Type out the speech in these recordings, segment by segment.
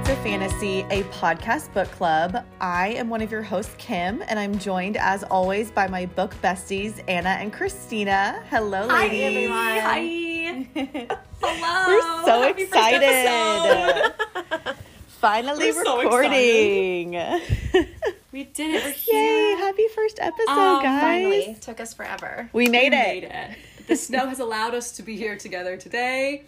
Flights of Fantasy, a podcast book club. I am one of your hosts, Kim, and I'm joined as always by my book besties, Anna and Kristina. Hello, ladies. Hi. Hello. We're so Happy excited. Finally We're so recording. We did it. We're Yay, here. happy first episode, Um, guys. Finally, It took us forever. We made We it. made it. The snow has allowed us to be here together today.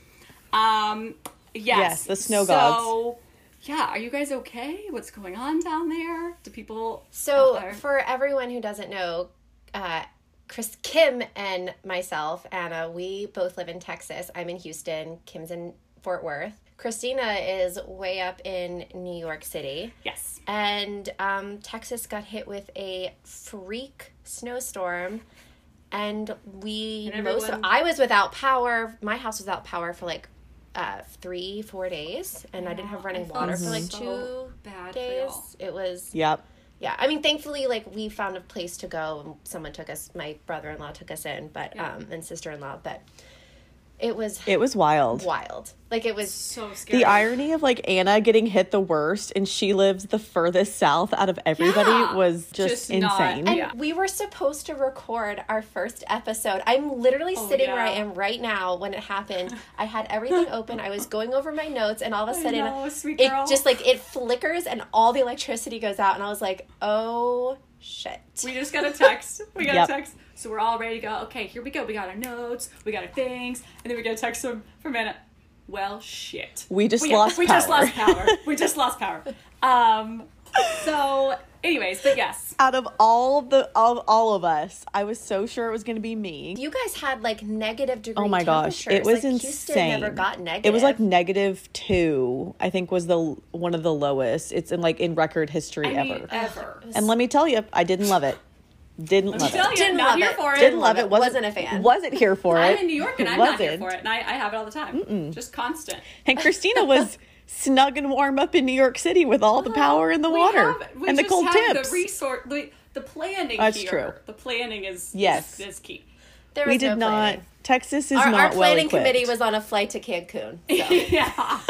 Um, yes. Yes, the snow so, gods. Yeah, are you guys okay? What's going on down there? Do people? So, for everyone who doesn't know, uh, Chris, Kim, and myself, Anna, we both live in Texas. I'm in Houston. Kim's in Fort Worth. Kristina is way up in New York City. yes. And um, Texas got hit with a freak snowstorm. And we And most of, I was without power. My house was without power for like uh, three, four days, and I didn't have running I felt water for like so two bad days. It was Yep. yeah. I mean, thankfully, like we found a place to go, and someone took us. My brother in law took us in, but Yeah. um, and sister in law, but it was It was wild. wild. Like it was So scary. The irony of like Anna getting hit the worst and she lives the furthest south out of everybody Yeah. was just, Just not- insane. And Yeah. we were supposed to record our first episode. I'm literally Oh, sitting where I am right now when it happened. I had everything open. I was going over my notes, and all of a sudden, know, it just like it flickers, and all the electricity goes out, and I was like, "Oh shit!" We just got a text. We got Yep. a text. So we're all ready to go. Okay, here we go. We got our notes. We got our things. And then we get a text from, from Anna. Well, shit. We just we, lost We just power. lost power. we just lost power. Um, so, anyways, but yes. out of all of the of all of us, I was so sure it was going to be me. You guys had like negative degree. Oh my gosh, it was like, insane. Houston never got negative. It was like negative two, I think was the one of the lowest. It's in like in record history I mean, ever. ever. And let me tell you, I didn't love it. Didn't Let love it. you, Didn't love it. for it. Didn't love it. Wasn't, Wasn't a fan. Wasn't here for it. I'm in New York and I'm not here for it. And I, I have it all the time. Just constant. And Kristina was snug and warm up in New York City with all the power and the We water have- we and the just cold have temps. The resource, the, the planning That's here. true. The planning is, Yes. is, is key. there we did no not. planning. Texas is Our, not our well planning equipped. committee was on a flight to Cancun. So. yeah.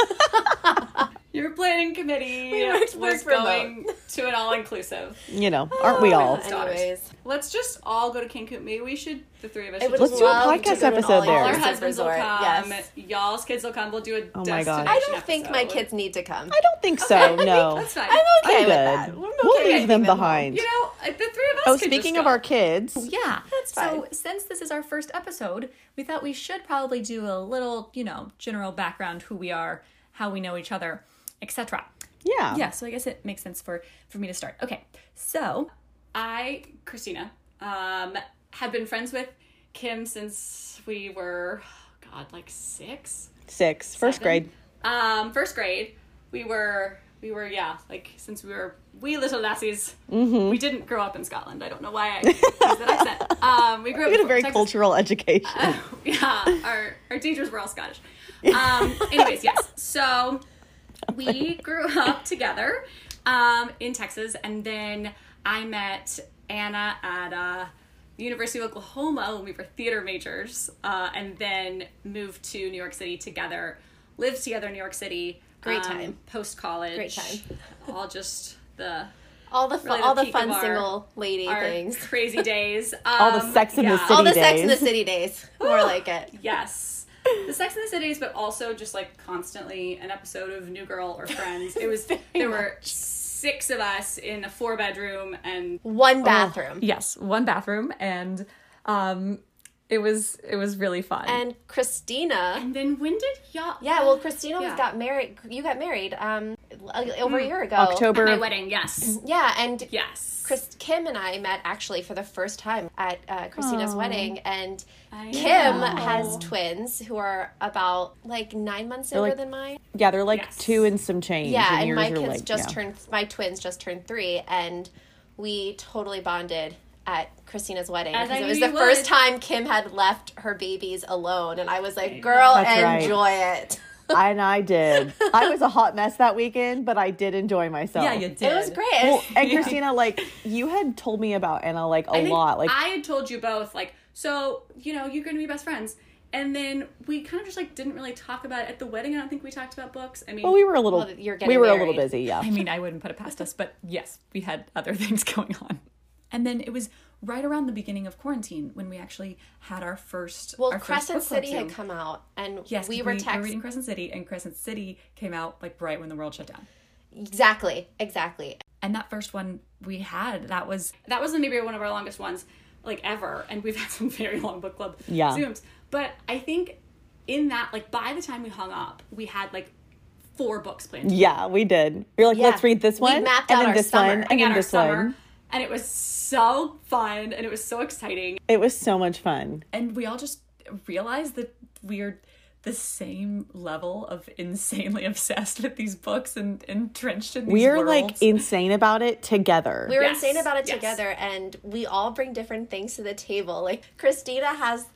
Your planning committee We worked- was worked remote. going to an all inclusive. You know, aren't we all? Let's. Anyways, Let's just all go to Cancun. Maybe we should, the three of us, should Let's just do a podcast to go to an episode there. our all-inclusive husbands will come. Yes. Y'all's kids will come. We'll do a Oh my gosh. I don't think my kids need to come. I don't think so. I think no, that's fine. I'm okay I'm with good. that. Okay we'll with leave them behind. You know, uh, the three of us. oh, could just speaking of go. our kids, Yeah, That's fine. So since this is our first episode, we thought we should probably do a little, you know, general background, who we are, how we know each other, etc. yeah, Yeah, so I guess it makes sense for for me to start. Okay, so I, Kristina, um, have been friends with Kim since we were, God, like six. six, first Seven. grade. Um, first grade, we were we were yeah, like since we were wee little lassies. We didn't grow up in Scotland. I don't know why I that accent. Um, we grew up We had a very Texas. cultural education. Yeah, our our teachers were all Scottish. Um, anyways, yes. So we grew up together um, in Texas, and then I met Anna at uh, the University of Oklahoma when we were theater majors, uh, and then moved to New York City together. Lived together in New York City. Great time. Post college. Great time. All just the All the fun, Really the all the fun our- single lady our things. crazy days. All the Um, Sex in the yeah. City All the Sex in the. City days. More like it. Yes. The Sex and the Cities, but also just like constantly an episode of New Girl or Friends. It was there were six of us in a four bedroom and One bathroom. yes, one bathroom, and um, it was it was really fun. And Kristina. and then when did y'all Yeah, well, Kristina was got married. You got married um over a year ago. October. my wedding, yes. Yeah, and Yes. Chris, Kim and I met actually for the first time at uh, Kristina's Aw. wedding, and I Kim know. has twins who are about like nine months older like- than mine. Yeah, they're like Yes. two and some change. Yeah, and, and my kids like, just yeah. turned. My twins just turned three, and we totally bonded at Kristina's wedding because it was the you first would. time Kim had left her babies alone, and I was like, "Girl, That's right. enjoy it." and I did. I was a hot mess that weekend, but I did enjoy myself. yeah, you did. It was great. Well, and Kristina, like you had told me about Anna like a I think lot. Like I had told you both, like, so you know, you're gonna be best friends, and then we kind of just like didn't really talk about it at the wedding. I don't think we talked about books. I mean, Well, we were a little. Well, you're we getting were a little busy. Yeah. I mean, I wouldn't put it past us, but yes, we had other things going on. And then it was right around the beginning of quarantine when we actually had our first. Well, our first Crescent book City had come out, and Yes, we we were were reading Crescent City, and Crescent City came out like right when the world shut down. exactly, exactly. And that first one we had, that was that was maybe one of our longest ones like ever and we've had some very long book club Yeah. zooms but i think in that like by the time we hung up we had like four books planned Yeah, we did. We were like, Yeah. let's read this We one, mapped and then our this summer. one, and then this summer one. And it was so fun and it was so exciting It was so much fun. and we all just realized that we're the same level of insanely obsessed with these books and entrenched in these We're like insane about it together. We're Yes, insane about it yes. together, and we all bring different things to the table. Like Christina has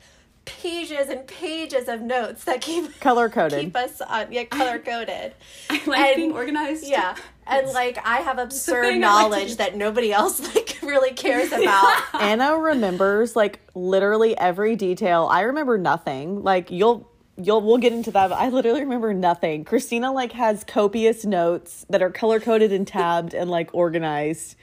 pages and pages of notes that keep Color coded. keep us on, yeah, color coded. i like And- being organized Yeah, and like I have absurd thing I like knowledge that nobody else like really cares about. Anna remembers like literally every detail. I remember nothing. Like you'll you'll we'll get into that. But I literally remember nothing. Kristina like has copious notes that are color coded and tabbed and like organized.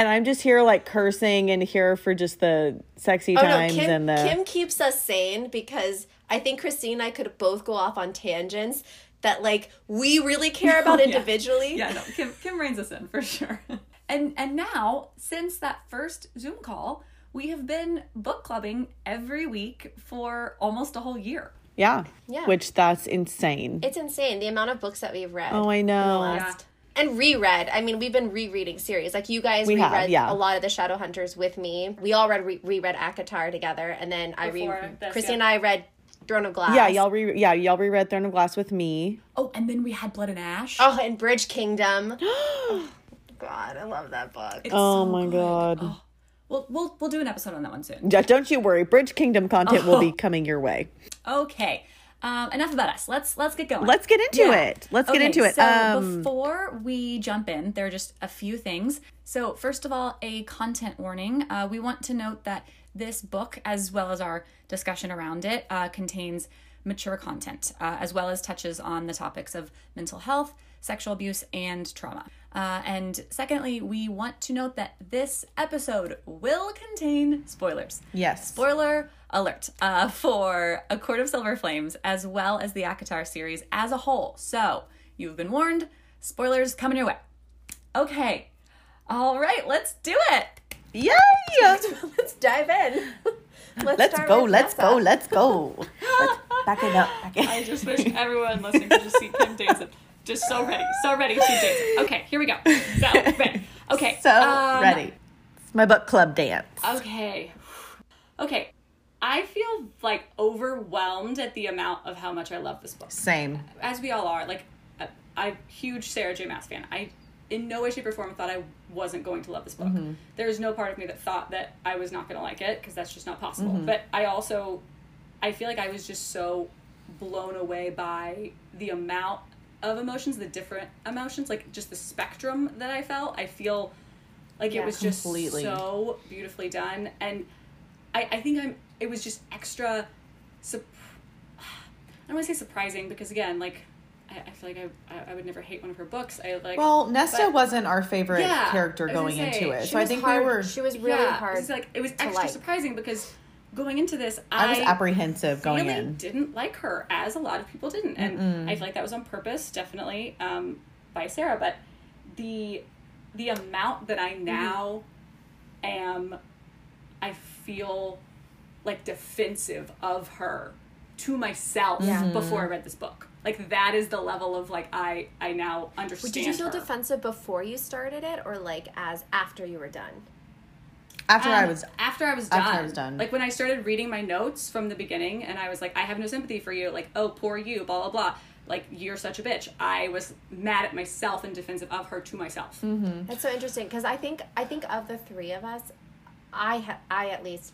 And I'm just here like cursing and here for just the sexy Oh no, times Kim, and the Kim keeps us sane because I think Christine and I could both go off on tangents that like we really care about Yeah. individually. yeah, no, Kim Kim reins us in for sure. And and now, since that first Zoom call, we have been book clubbing every week for almost a whole year. yeah. Yeah. Which that's insane. It's insane the amount of books that we've read. Oh, I in the know. last- And reread. I mean, we've been rereading series. Like you guys We reread have, yeah. a lot of the Shadowhunters with me. We all read re- reread ACOTAR together, and then I re Before this, Christine yeah. and I read Throne of Glass. Yeah, y'all re yeah, y'all reread Throne of Glass with me. Oh, and then we had Blood and Ash. Oh, and Bridge Kingdom. oh, God, I love that book. It's Oh so my good. god. Oh. We'll we'll we'll do an episode on that one soon. Yeah, don't you worry. Bridge Kingdom content will Oh. be coming your way. Okay. Um, enough about us. Let's let's get going. Let's get into Yeah. it. Let's get into it. So Um, before we jump in, there are just a few things. So first of all, a content warning. Uh, we want to note that this book, as well as our discussion around it, uh, contains mature content, uh, as well as touches on the topics of mental health, sexual abuse, and trauma. Uh, and secondly, we want to note that this episode will contain spoilers. Yes. Spoiler alert uh, for A Court of Silver Flames, as well as the ACOTAR series as a whole. So, you've been warned. Spoilers coming your way. Okay. All right, let's do it. Yay! Let's dive in. Let's, Let's go, let's Nessa. go, let's go. Let's back it up. Back it. I just wish everyone listening could just see Kim dancing. Just so ready, so ready to dance. Okay, here we go. So ready. Okay. so um, ready. It's my book club dance. Okay. Okay. I feel like overwhelmed at the amount of how much I love this book. Same. As we all are. Like, I- I'm a huge Sarah J. Maas fan. I, in no way, shape, or form, thought I wasn't going to love this book. Mm-hmm. There's no part of me that thought that I was not going to like it because that's just not possible. Mm-hmm. But I also, I feel like I was just so blown away by the amount of emotions, the different emotions, like just the spectrum that I felt. I feel like Yeah. it was just so beautifully done, and I, I think I'm. It was just extra. Sup- I don't want to say surprising because again, like I, I feel like I, I I would never hate one of her books. I like. Well, Nesta but- wasn't our favorite Yeah, character gonna say, into it. So I think hard, we were She was really yeah, hard. It's like it was extra like. surprising because going into this, I was apprehensive going really in. didn't like her as a lot of people didn't, and I feel like that was on purpose, definitely um, by Sarah. But the the amount that I now am, I feel like defensive of her to myself Yeah. before I read this book. Like that is the level of like I I now understand. Did you feel her. defensive before you started it, or like as after you were done? After I Um, was after I was done. after I was done. Like when I started reading my notes from the beginning, and I was like, I have no sympathy for you. Like, oh, poor you. Blah blah blah. Like you're such a bitch. I was mad at myself and defensive of her to myself. Mm-hmm. That's so interesting because I think I think of the three of us, I ha- I at least,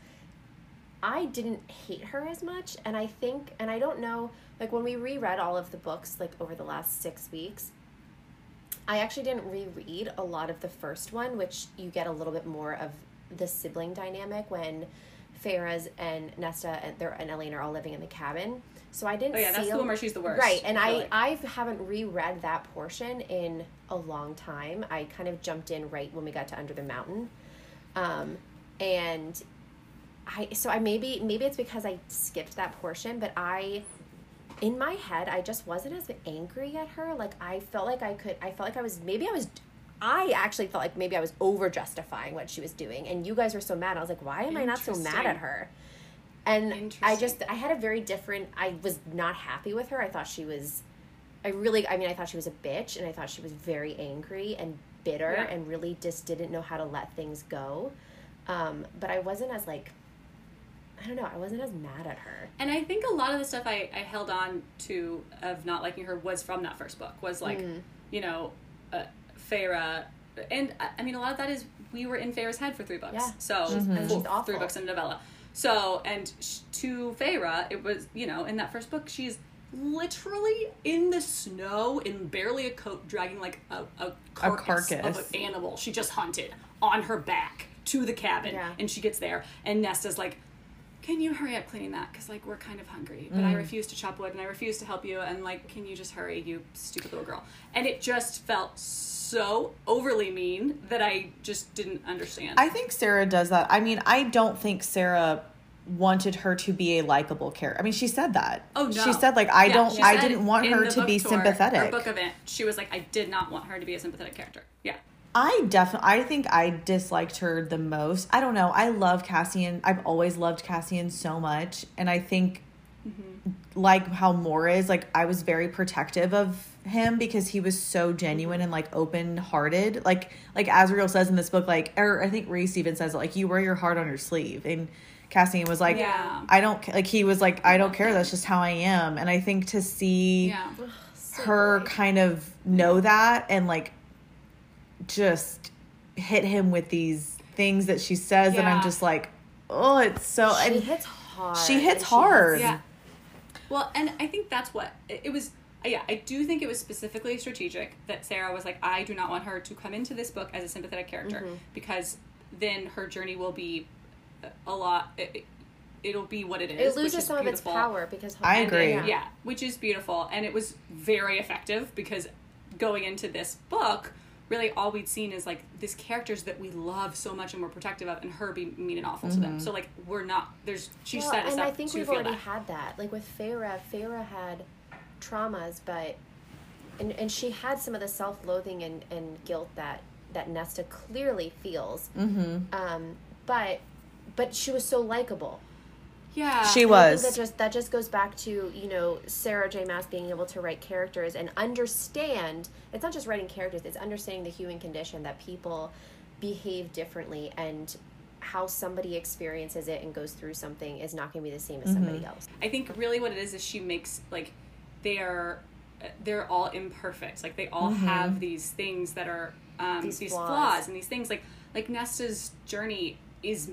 I didn't hate her as much, and I think, and I don't know, like when we reread all of the books like over the last six weeks, I actually didn't reread a lot of the first one, which you get a little bit more of the sibling dynamic when Feyre's and Nesta and their and Elain are all living in the cabin. So I didn't. Oh, yeah, that's the one where she's the worst, Right, and I I like. I haven't reread that portion in a long time. I kind of jumped in right when we got to Under the Mountain, um, and I so I maybe maybe it's because I skipped that portion, but I in my head I just wasn't as angry at her. Like I felt like I could. I felt like I was maybe I was. I actually felt like maybe I was over justifying what she was doing, and you guys were so mad. I was like, why am I not so mad at her? And I just I had a very different. I was not happy with her. I thought she was. I really. I mean, I thought she was a bitch, and I thought she was very angry and bitter, Yeah. and really just didn't know how to let things go. Um, but I wasn't as like. I don't know. I wasn't as mad at her. And I think a lot of the stuff I, I held on to of not liking her was from that first book. Was like, Mm. you know, uh, Feyre, and I- I mean a lot of that is we were in Feyre's head for three books. Yeah. So mm-hmm. She's- and four- she's awful. three books in a novella. So and sh- to Feyre, it was you know in that first book she's literally in the snow in barely a coat, dragging like a, a carcass, of carcass. an animal she just hunted on her back to the cabin, Yeah. and she gets there, and Nesta's like can you hurry up cleaning that? Because like we're kind of hungry, but I mm. refuse to chop wood and I refuse to help you. And like, can you just hurry, you stupid little girl? And it just felt so overly mean that I just didn't understand. I think Sarah does that. I mean, I don't think Sarah wanted her to be a likable character. I mean, she said that. oh no, She said like I Yeah, don't I didn't want her to be tour, sympathetic. Or book event, she was like, I did not want her to be a sympathetic character. Yeah, I definitely I think I disliked her the most. I don't know. I love Cassian. I've always loved Cassian so much and I think like how Moore is, like I was very protective of him because he was so genuine and like open hearted. Like like Azriel says in this book, like or I think Rhys even says it, like you wear your heart on your sleeve. And Cassian was like, Yeah. I don't like he was like, I don't care, that's just how I am. And I think to see yeah. her kind of know that and like just hit him with these things that she says and i'm just like oh it's so She and hits hard. she hits and hard. Yeah. Well, and I think that's what it it was. Yeah, I do think it was specifically strategic that Sarah was like, I do not want her to come into this book as a sympathetic character Mm-hmm. because then her journey will be a lot. It, it'll be what it is. It which loses is some of its power because I And agree. it- yeah, which is beautiful, and it was very effective because going into this book, really all we'd seen is like these characters that we love so much and we're protective of, and her be mean and awful to them. So like we're not. There's she Well, set us and up I think to we've already that. had that. Like with Feyre, Feyre had traumas, but and and she had some of the self-loathing and, and guilt that that Nesta clearly feels. Mm-hmm. Um, but but she was so likable. Yeah, she And I think was that just that just goes back to you know Sarah J. Maas being able to write characters and understand. It's not just writing characters; it's understanding the human condition that people behave differently and how somebody experiences it and goes through something is not going to be the same as somebody Mm-hmm. else. I think really what it is is she makes like they are they're all imperfect. Like they all Mm-hmm. have these things that are um, These these, flaws. flaws. and these things like like Nesta's journey is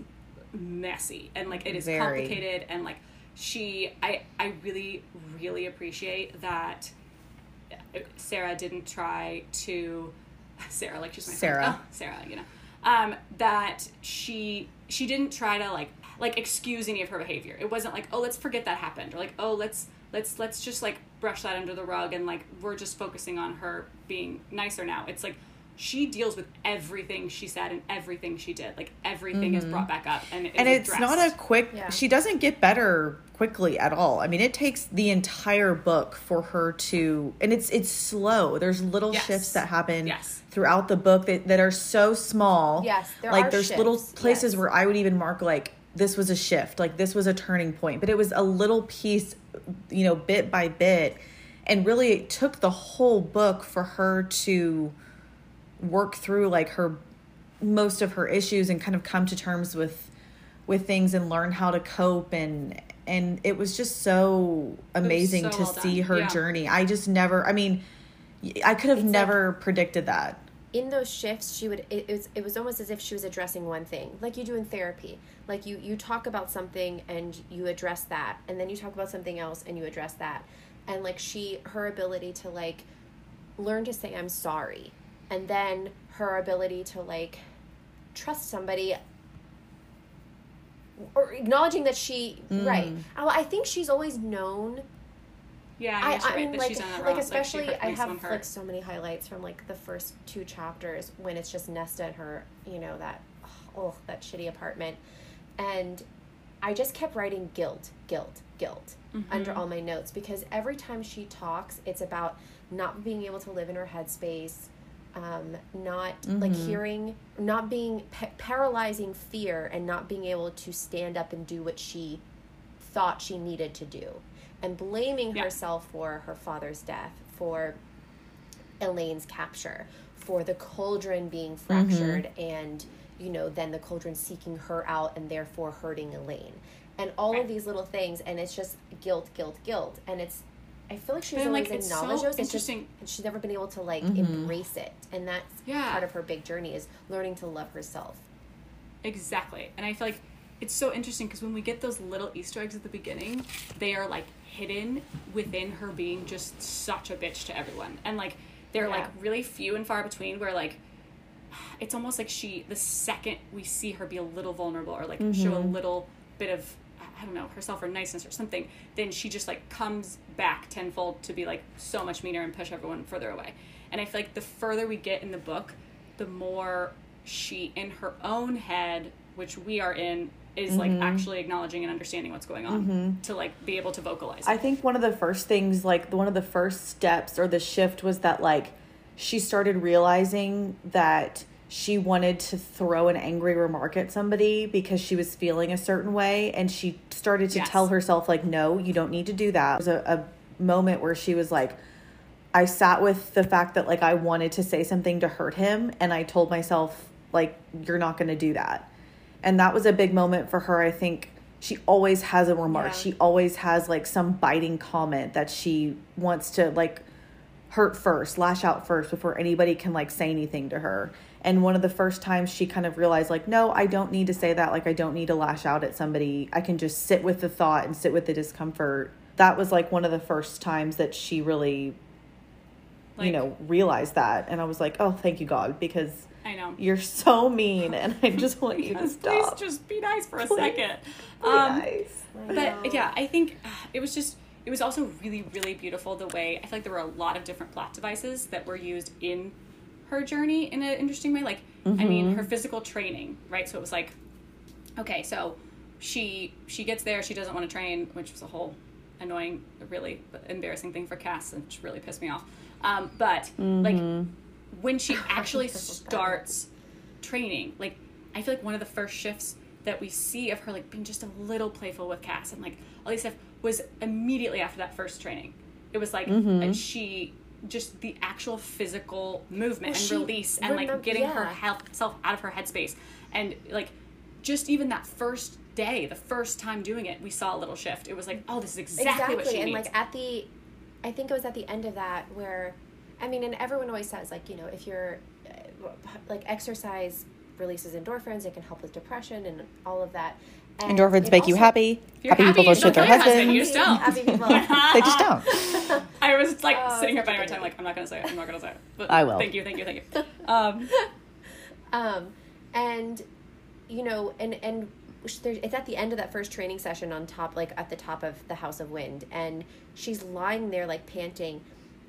messy and like it is Very. complicated and like she I I really really appreciate that Sarah didn't try to Sarah like she's my friend. Sarah. Oh, Sarah, you know. Um, that she she didn't try to like like excuse any of her behavior. It wasn't like, oh, let's forget that happened or like, oh, let's let's let's just like brush that under the rug and like we're just focusing on her being nicer now. It's like she deals with everything she said and everything she did. Like everything is mm-hmm. brought back up and is and it's not a quick Yeah. she doesn't get better quickly at all i mean it takes the entire book for her to and it's it's slow there's little Yes. shifts that happen Yes. throughout the book that, that are so small Yes, there like are there's little places yes. where i would even mark like this was a shift like this was a turning point but it was a little piece you know bit by bit and really it took the whole book for her to work through like her most of her issues and kind of come to terms with with things and learn how to cope. And and it was just so amazing so to well see her Yeah. journey. I just never i mean I could have It's like- never predicted that. In those shifts she would it, it was it was almost as if she was addressing one thing like you do in therapy. Like you you talk about something and you address that and then you talk about something else and you address that. And like she her ability to like learn to say i'm sorry and then her ability to like trust somebody or acknowledging that she Mm. right. Oh, I think she's always known Yeah, I, guess I you're right, mean, like, she's like wrong. especially hurt- I have like so many highlights from like the first two chapters when it's just Nesta and her, you know, that oh that shitty apartment, and I just kept writing guilt, guilt, guilt Mm-hmm. under all my notes because every time she talks, it's about not being able to live in her headspace. Um, not like Mm-hmm. hearing, not being pa- paralyzing fear, and not being able to stand up and do what she thought she needed to do and blaming Yeah. herself for her father's death for elain's capture for the cauldron being fractured and you know then the cauldron seeking her out and therefore hurting elain and all Right. of these little things and it's just guilt guilt guilt and it's i feel like she's But, always like, it's acknowledged so those it's just interesting- and she's never been able to like mm-hmm. embrace it and that's Yeah. part of her big journey is learning to love herself Exactly. And I feel like it's so interesting because when we get those little Easter eggs at the beginning, they are like hidden within her being just such a bitch to everyone. And like they're Yeah. like really few and far between where like it's almost like she the second we see her be a little vulnerable or like show a mm-hmm. little bit of I don't know, herself or niceness or something, then she just like comes back tenfold to be like so much meaner and push everyone further away. And I feel like the further we get in the book, the more she in her own head, which we are in, is like mm-hmm. actually acknowledging and understanding what's going on mm-hmm. to like be able to vocalize. I think one of the first things, like one of the first steps or the shift was that like she started realizing that she wanted to throw an angry remark at somebody because she was feeling a certain way and she started to Yes. tell herself like no you don't need to do that. Was a, a moment where she was like i sat with the fact that like i wanted to say something to hurt him and i told myself like you're not going to do that. And that was a big moment for her i think. She always has a remark. Yeah. she always has like some biting comment that she wants to like hurt first lash out first before anybody can like say anything to her and one of the first times she kind of realized like no i don't need to say that like i don't need to lash out at somebody i can just sit with the thought and sit with the discomfort that was like one of the first times that she really you know realized that and i was like oh thank you god because I know. you're so mean and i just want you to stop Please just be nice for a Please. second. Be Um, nice But yeah, I think uh, it was just it was also really really beautiful the way I feel like there were a lot of different plot devices that were used in her journey in an interesting way. Like I mean, mm-hmm. her physical training, right? So it was like, okay, so she she gets there, she doesn't want to train, which was a whole annoying, really embarrassing thing for Cass, and which really pissed me off. Um, but like mm-hmm. when she actually starts training, like I feel like one of the first shifts that we see of her like being just a little playful with Cass and like all these stuff was immediately after that first training. It was like mm-hmm. and she just the actual physical movement Well, and release and like getting her yeah. health, self out of her headspace and like just even that first day, the first time doing it, we saw a little shift. It was like, oh, this is exactly, what she and needs. like at the i think it was at the end of that where i mean and everyone always says like you know if you're uh, like exercise releases endorphins it can help with depression and all of that and endorphins make you also- happy you're happy people happy, bullshit don't shit their kill your husband, husband you just don't. happy people they just don't I was like Oh, sitting here such a biting my time, like I'm not gonna say it. I'm not gonna say it. But I will. Thank you, thank you, thank you. Um, um and you know and and there- it's at the end of that first training session on top like at the top of the house of wind and she's lying there like panting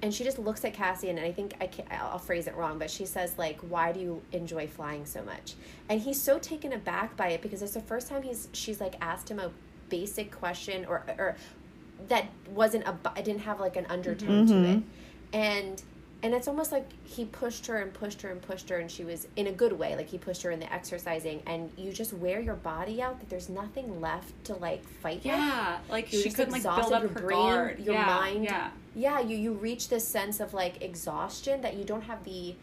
and she just looks at cassian and i think i can't i'll phrase it wrong but she says like why do you enjoy flying so much? And he's so taken aback by it because it's the first time he's she's like asked him a basic question or or that wasn't a didn't have like an undertone to it. Mm-hmm. And and it's almost like he pushed her and pushed her and pushed her and she was in a good way like he pushed her in the exercising and you just wear your body out that there's nothing left to like fight with yeah, like You're she just couldn't like build up your her brain, guard. your yeah, mind. Yeah, yeah you you reach this sense of like exhaustion that you don't have the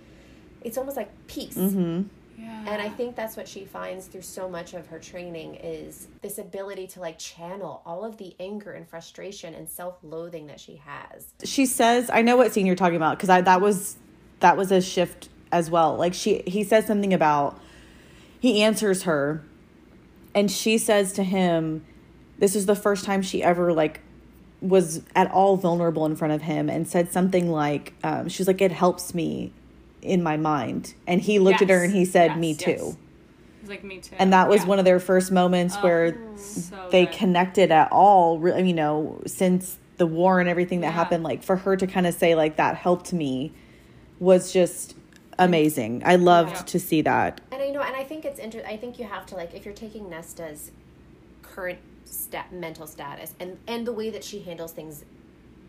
it's almost like peace mm-hmm. Yeah. and i think that's what she finds through so much of her training is this ability to like channel all of the anger and frustration and self-loathing that she has she says i know what scene you're talking about because i that was that was a shift as well like she he says something about he answers her and she says to him this is the first time she ever like was at all vulnerable in front of him and said something like um, she was like it helps me in my mind and he looked at her and he said Yes, me yes. too He's like me too. and that was Yeah. one of their first moments oh, where So they good. connected at all re- you know since the war and everything that Yeah. happened like for her to kind of say like that helped me was just amazing i loved Yeah. to see that And I know, and I think it's interesting. I think you have to like if you're taking Nesta's current stat mental status and and the way that she handles things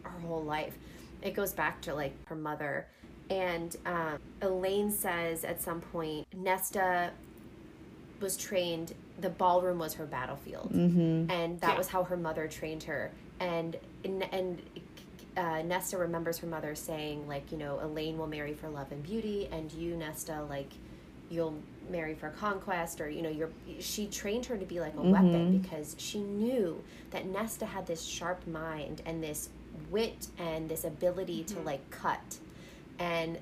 her whole life, it goes back to like her mother. And um, Elain says at some point, Nesta was trained. The ballroom was her battlefield, mm-hmm. and that Yeah. was how her mother trained her. And and, and uh, Nesta remembers her mother saying, like, you know, Elain will marry for love and beauty, and you, Nesta, like, you'll marry for conquest, or you know, you're. She trained her to be like a weapon because she knew that Nesta had this sharp mind and this wit and this ability to like cut, and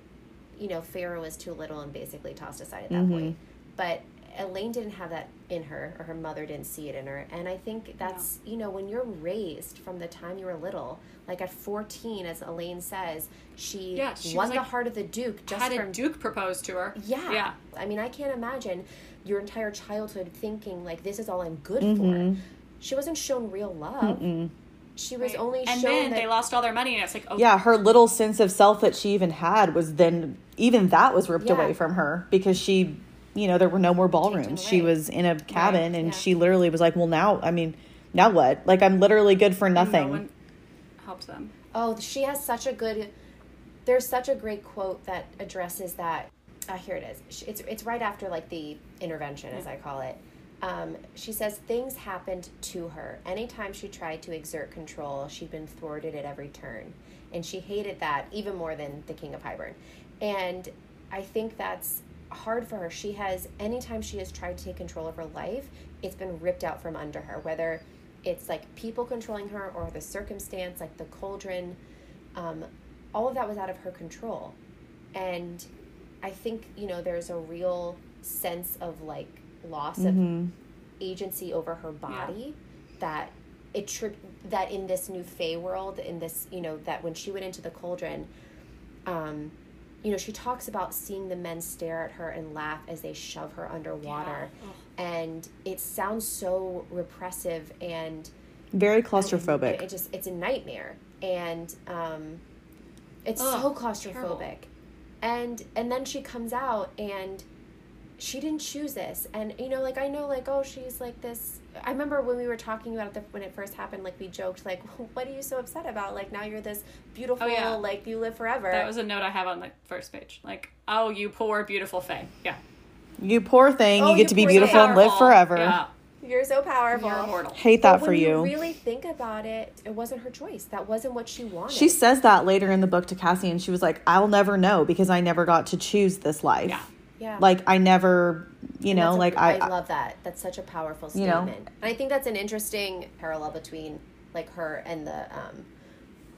you know, Feyre was too little and basically tossed aside at that point. But Elain didn't have that in her, or her mother didn't see it in her. And I think that's, you know, when you're raised from the time you were little, like at 14, as Elain says, she, Yeah, she won was, the like, heart of the Duke just had from. duke propose to her. yeah. Yeah. I mean, I can't imagine your entire childhood thinking, like, this is all I'm good Mm-hmm. for. She wasn't shown real love. She was Right. only and shown then that. they lost all their money, and it's like, oh, yeah her little sense of self that she even had was then even that was ripped Yeah. away from her because she you know there were no more ballrooms she was in a cabin and yeah. she literally was like well now i mean now what like i'm literally good for nothing no one helps them. Oh, she has such a good. There's such a great quote that addresses that. Uh, here it is. It's it's right after like the intervention, as I call it. Um, she says things happened to her. Anytime she tried to exert control, she'd been thwarted at every turn, and she hated that even more than the King of Hybern. And I think that's hard for her. She has anytime she has tried to take control of her life, it's been ripped out from under her. Whether it's like people controlling her or the circumstance, like the cauldron, um, all of that was out of her control. And I think you know there's a real sense of like loss of agency over her body that it tri- that in this new Fae world, in this you know that when she went into the cauldron, um, you know she talks about seeing the men stare at her and laugh as they shove her underwater, and it sounds so repressive and very it, claustrophobic. it just it's a nightmare, and um, it's Ugh, so claustrophobic, terrible. and and then she comes out and she didn't choose this and you know like i know like oh she's like this i remember when we were talking about it the, when it first happened like we joked like what are you so upset about like now you're this beautiful Oh, yeah. like you live forever That was a note I have on the first page. Like, oh, you poor, beautiful Fae. Yeah. you poor thing Oh, you get you to be poor beautiful and live forever Yeah. you're so powerful You're immortal. hate But that for when you really think about it it wasn't her choice that wasn't what she wanted she says that later in the book to cassie and she was like i'll never know because i never got to choose this life Yeah. Yeah like i never you know a- like I, I love that. That's such a powerful You know? statement. And I think that's an interesting parallel between like her and the um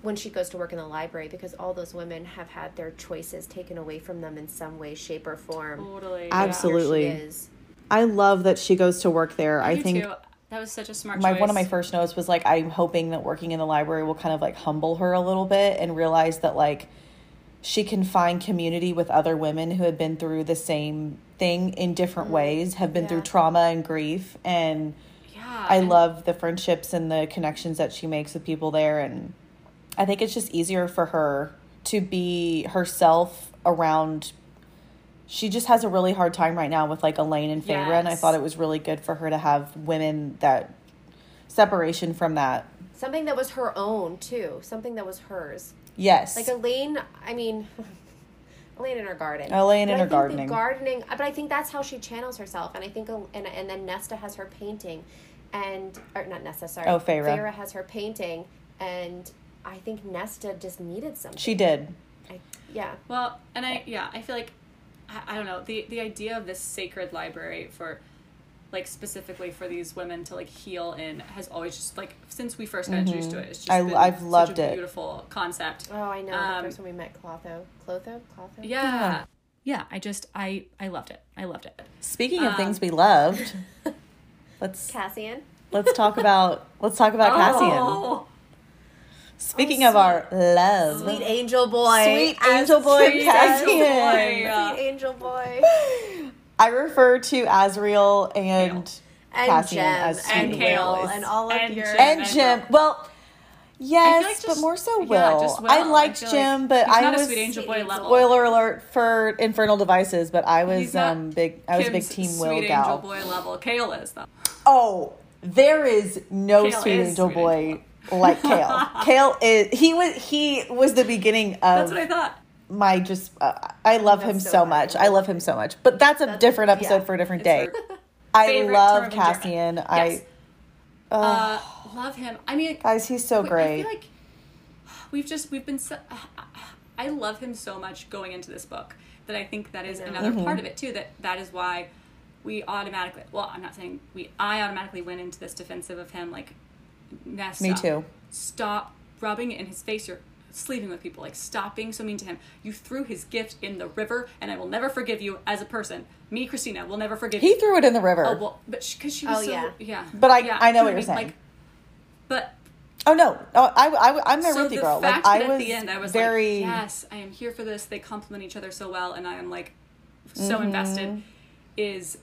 when she goes to work in the library because all those women have had their choices taken away from them in some way, shape, or form. Totally. Absolutely. Absolutely. Here she is. I love that she goes to work there Yeah. i You think too. That was such a smart my choice. one of my first notes was like i'm hoping that working in the library will kind of like humble her a little bit and realize that like she can find community with other women who have been through the same thing in different mm-hmm. ways have been through trauma and grief and Yeah. i and- love the friendships and the connections that she makes with people there and i think it's just easier for her to be herself around she just has a really hard time right now with like elain and Feyre, and i thought it was really good for her to have women that separation from that Something that was her own too. Something that was hers. Yes Like Elain, I mean, Elain in her garden. Elain in I her think the gardening. gardening, but I think that's how she channels herself. And I think, uh, and, and then Nesta has her painting, and or not Nesta, sorry. Oh, Feyre. Feyre has her painting, and I think Nesta just needed something. she did I, yeah. Well, and I yeah, I feel like I, I don't know the the idea of this sacred library for like specifically for these women to like heal in has always just like since we first got introduced to it, it's just I- been I've such loved a it. beautiful concept. Oh, I know. Um, the first one we met, Clotho. Clotho? Clotho? Yeah. Yeah, I just I I loved it. I loved it. speaking of things Um, we loved let's Cassian. let's talk about let's talk about cassian Oh, speaking of our love Sweet angel boy. Sweet angel boy Kim Cassian. says. boy. Sweet angel boy. I refer to Azriel and And Cassian Jem as and Sweetie Kale Willis. and all of And your Jem. and and Jem. Well, yes, like but just- more so yeah, Will. just Will. I I liked feel Jem, like but he's I not a was sweet angel boy level. spoiler alert for Infernal Devices. But I was He's not um big. I was a big Kim's team Will sweet gal. angel boy level. Kale is though. Oh, there is no Kale sweet is angel sweet boy like Kale. Kale is he was he was the beginning of. That's what I thought. My just. Uh, I love That's him so so much. I love him so much. But that's a different episode yeah. for a different day. I love term of endearment. Cassian. Yes. I Uh, love him. I mean, guys, he's so we- great. I feel like we've just we've been. So, I love him so much going into this book that I think that is know. another Mm-hmm. part of it too. That that is why we automatically. Well, I'm not saying we. I automatically went into this defensive of him. Like, Nesta, Me too. Stop rubbing it in his face. You're sleeping with people. Like, stop being so mean to him. You threw his gift in the river, and I will never forgive you as a person. Me, Kristina, will never forgive you. he you. threw it in the river. Oh well, but because she, was Oh, so yeah. yeah. But I- yeah, I know what you're mean? saying. Like, but Oh no, no, I, I, I'm there so with you, girl. fact Like I was, at the end, I was very. like, yes, I am here for this. They complement each other so well, and I am like so Mm-hmm. invested. Is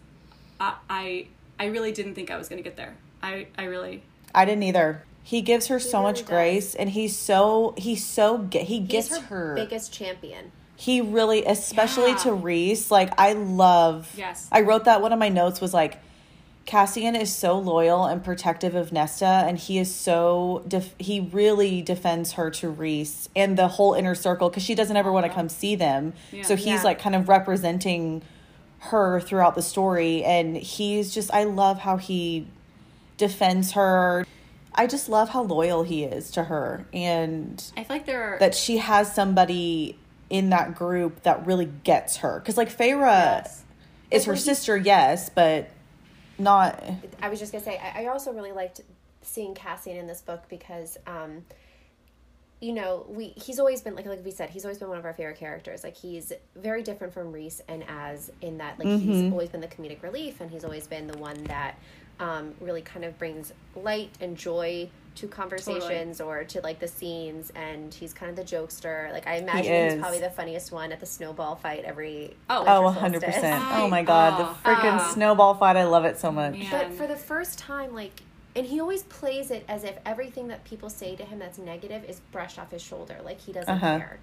I, I I really didn't think I was gonna get there. I I really I didn't either. He gives her so really much does. grace, and he's so he's so he gets her, her. biggest champion. he really, especially Yeah. to Rhys. Like I love. Yes. I wrote that one of my notes was like, Cassian is so loyal and protective of Nesta, and he is so def- he really defends her to Rhys and the whole inner circle because she doesn't ever want to uh-huh. come see them. Yeah. So he's Yeah. like kind of representing her throughout the story, and he's just I love how he defends her. I just love how loyal he is to her, and I feel like there are that she has somebody in that group that really gets her. Because like Feyre Yes. is her he- sister, yes, but not. I was just gonna say, I, I also really liked seeing Cassian in this book because, um, you know, we he's always been like like we said, he's always been one of our favorite characters. Like he's very different from Rhys and as in that like Mm-hmm. he's always been the comedic relief and he's always been the one that um, really kind of brings light and joy to conversations or to like the scenes and he's kind of the jokester like i imagine he's probably the funniest one at the snowball fight every Oh. winter Oh, 100%. I- Oh my god, the oh, freaking oh. snowball fight. I love it so much. Man. But for the first time, like, and he always plays it as if everything that people say to him that's negative is brushed off his shoulder, like he doesn't Uh-huh. care.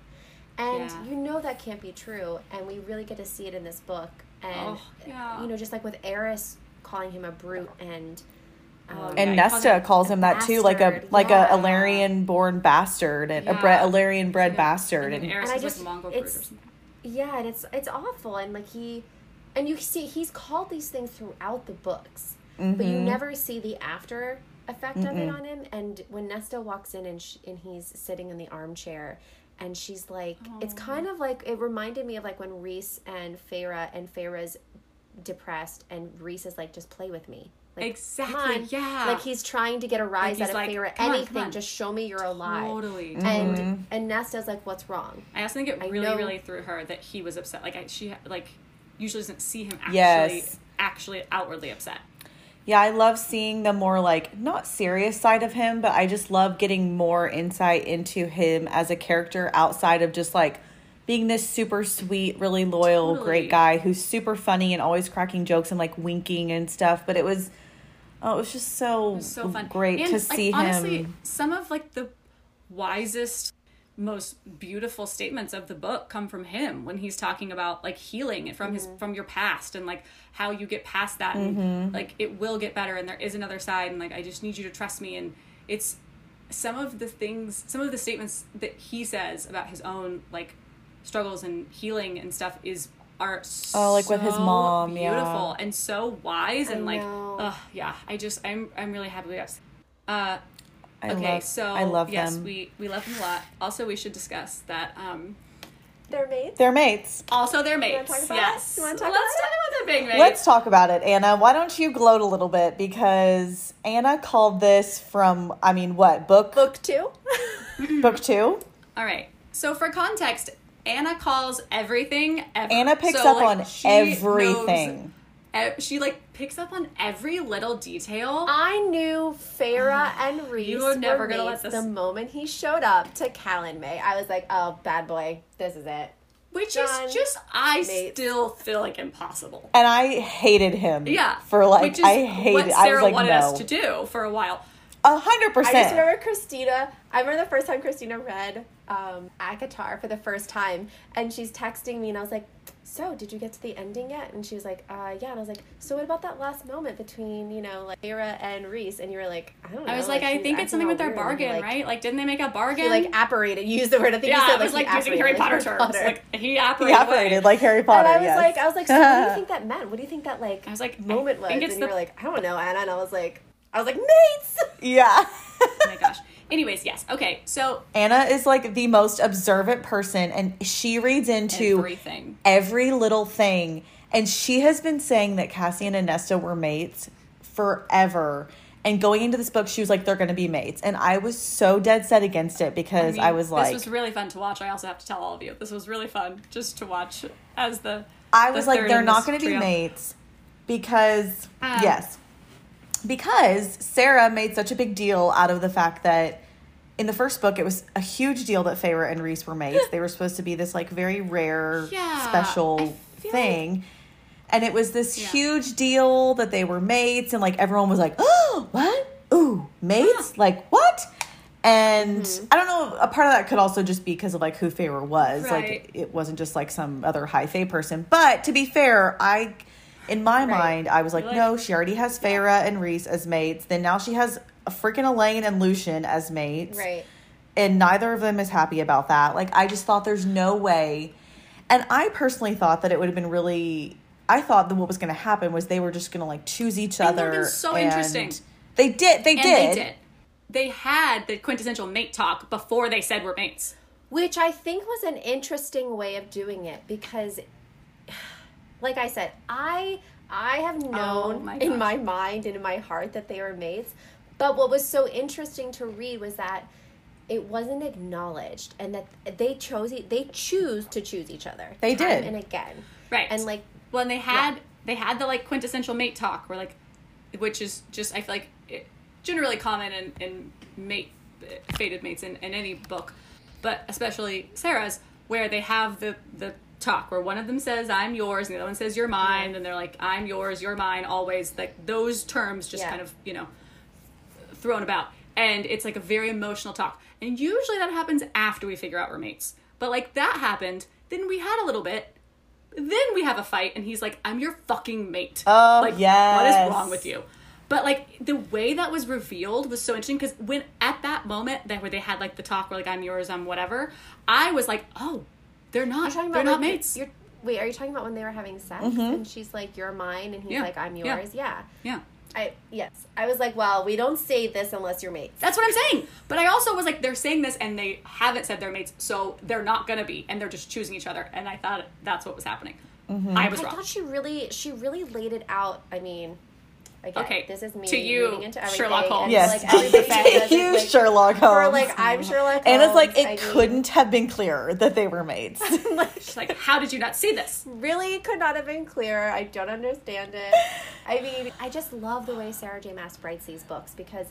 And Yeah. you know that can't be true, and we really get to see it in this book. And Oh, yeah. you know, just like with Eris calling him a brute, and um, And Yeah, he calls Nesta him calls him that too, like a like yeah. a Illyrian born bastard and a Yeah. bre- Illyrian bred Yeah. bastard. And And, Eris And I just- like Mongol it's- yeah, and it's it's awful, and like he, and you see he's called these things throughout the books, but you never see the after effect of it on him. And when Nesta walks in and sh- and he's sitting in the armchair, and she's like, it's kind of like it reminded me of like when Rhys and Feyre and Feyre's depressed, and Rhys is like, just play with me. Like, Exactly, come on. yeah. Like he's trying to get a rise he's out of like, Feyre. "Come on, Anything, on." just show me you're alive. Totally. And mm-hmm. and Nesta's like, what's wrong? I also think it I really, know- really threw her that he was upset. Like I, she like usually doesn't see him actually, Yes. actually outwardly upset. yeah, I love seeing the more like not serious side of him, but I just love getting more insight into him as a character outside of just like being this super sweet, really loyal, Totally. great guy who's super funny and always cracking jokes and like winking and stuff. But it was, oh, it was just so, So fun, great And, to like, see honestly, him. Some of like the wisest, most beautiful statements of the book come from him when he's talking about like healing and from his Mm-hmm. from your past and like how you get past that Mm-hmm. and like it will get better and there is another side and like I just need you to trust me and it's some of the things some of the statements that he says about his own like struggles and healing and stuff is are Oh, like with his so mom, yeah. beautiful and so wise and like know. ugh, yeah i just i'm i'm really happy with us uh I okay love, so I love yes them. we we love them a lot also we should discuss that um They're mates. They're mates. also their mates yes it? You wanna talk let's about talk about their big mates Let's talk about it, Anna. Why don't you gloat a little bit? Because Anna called this from, I mean, what, book? Book two. Book two? all right so for context anna calls everything ever. Anna picks So, up like, on she everything. knows she like picks up on every little detail I knew Feyre and Rhys were never were gonna let mates this- the moment he showed up to Calanmai. I was like, oh, bad boy, this is it. which Done. is just I Mates. still feel like impossible. And I hated him. Yeah, For like, which is I hated. what I Sarah was like, wanted no. us to do for a while. A hundred percent. I just remember Kristina. I remember the first time Kristina read um, ACOTAR for the first time, and she's texting me, and I was like, "So, did you get to the ending yet?" And she was like, "Uh, yeah." And I was like, "So, what about that last moment between you know like Sarah and Rhys?" And you were like, "I don't know." I was like, I think it's something with their weird," and he, bargain, like, right? Like, didn't they make a bargain? He like apparated. You used the word. I think yeah, you said it was like, he using Harry like Potter terms. Potter. Like he He operated. operated like Harry Potter. and I was yes. like, I was like, so what do you think that meant? What do you think that like I was like, I moment was? think And it's you were like, I don't know, Anna. And I was like, I was like, mates. yeah. Oh my gosh. Anyways, yes. Okay, so Anna is like the most observant person, and she reads into everything. every little thing. And she has been saying that Cassie and Nesta were mates forever. And going into this book, she was like, they're going to be mates. And I was so dead set against it because I, mean, was like, this was really fun to watch. I also have to tell all of you, this was really fun just to watch as the. I the was like, they're not going to be mates because, Um, yes, because Sarah made such a big deal out of the fact that in the first book, it was a huge deal that Feyre and Rhys were mates. they were supposed to be this like very rare, Yeah, special thing. And it was this Yeah. huge deal that they were mates, and like everyone was like, "Oh, what? Ooh, mates? Like what?" And Mm-hmm. I don't know. A part of that could also just be because of like who Feyre was. Right. Like it wasn't just like some other high fae person. But to be fair, I, in my Right. mind, I was like, like- no, she already has Feyre and Rhys as mates. Then now she has a freaking Elain and Lucien as mates Right. and neither of them is happy about that. Like I just thought there's no way. And I personally thought that it would have been really I thought that what was going to happen was they were just going to like choose each And it other. would've so and interesting. They did. They And did. they did. They had the quintessential mate talk before they said we're mates. Which I think was an interesting way of doing it because like I said, I I have oh known Oh my in my mind and in my heart that they were mates. But what was so interesting to read was that it wasn't acknowledged and that they chose e- they choose to choose each other. They time did. and again. Right. And like when they had they had the like quintessential mate talk where like which is just i feel like it, generally common in, in mate fated mates in, in any book but especially sarah's where they have the the talk where one of them says i'm yours and the other one says you're mine and they're like i'm yours you're mine always like those terms just Yeah. kind of you know thrown about. And it's like a very emotional talk. And usually that happens after we figure out we're mates. But like that happened then we had a little bit then we have a fight and he's like i'm your fucking mate. Oh, like what yes. is wrong with you? But like the way that was revealed was so interesting because when at that moment that where they had like the talk where like i'm yours i'm whatever i was like oh they're not you're talking they're about not mates You're, wait, are you talking about when they were having sex mm-hmm. and she's like, "You're mine," and he's Yeah. like, "I'm yours"? Yeah. yeah I yes. I was like, "Well, we don't say this unless you're mates." That's what I'm saying. But I also was like, they're saying this and they haven't said they're mates, so they're not gonna be, and they're just choosing each other. And I thought that's what was happening. Mm-hmm. I was I wrong. thought she really, she really laid it out. I mean, again, Okay, this is me to you, reading into everything. Sherlock Holmes. Yes. like everybody does it, you, like, Sherlock Holmes. For like, I'm Sherlock. and it's like it I couldn't have been clearer that they were mates. She's like, how did you not see this? really could not have been clearer. I don't understand it. I mean, I just love the way Sarah J. Maas writes these books because,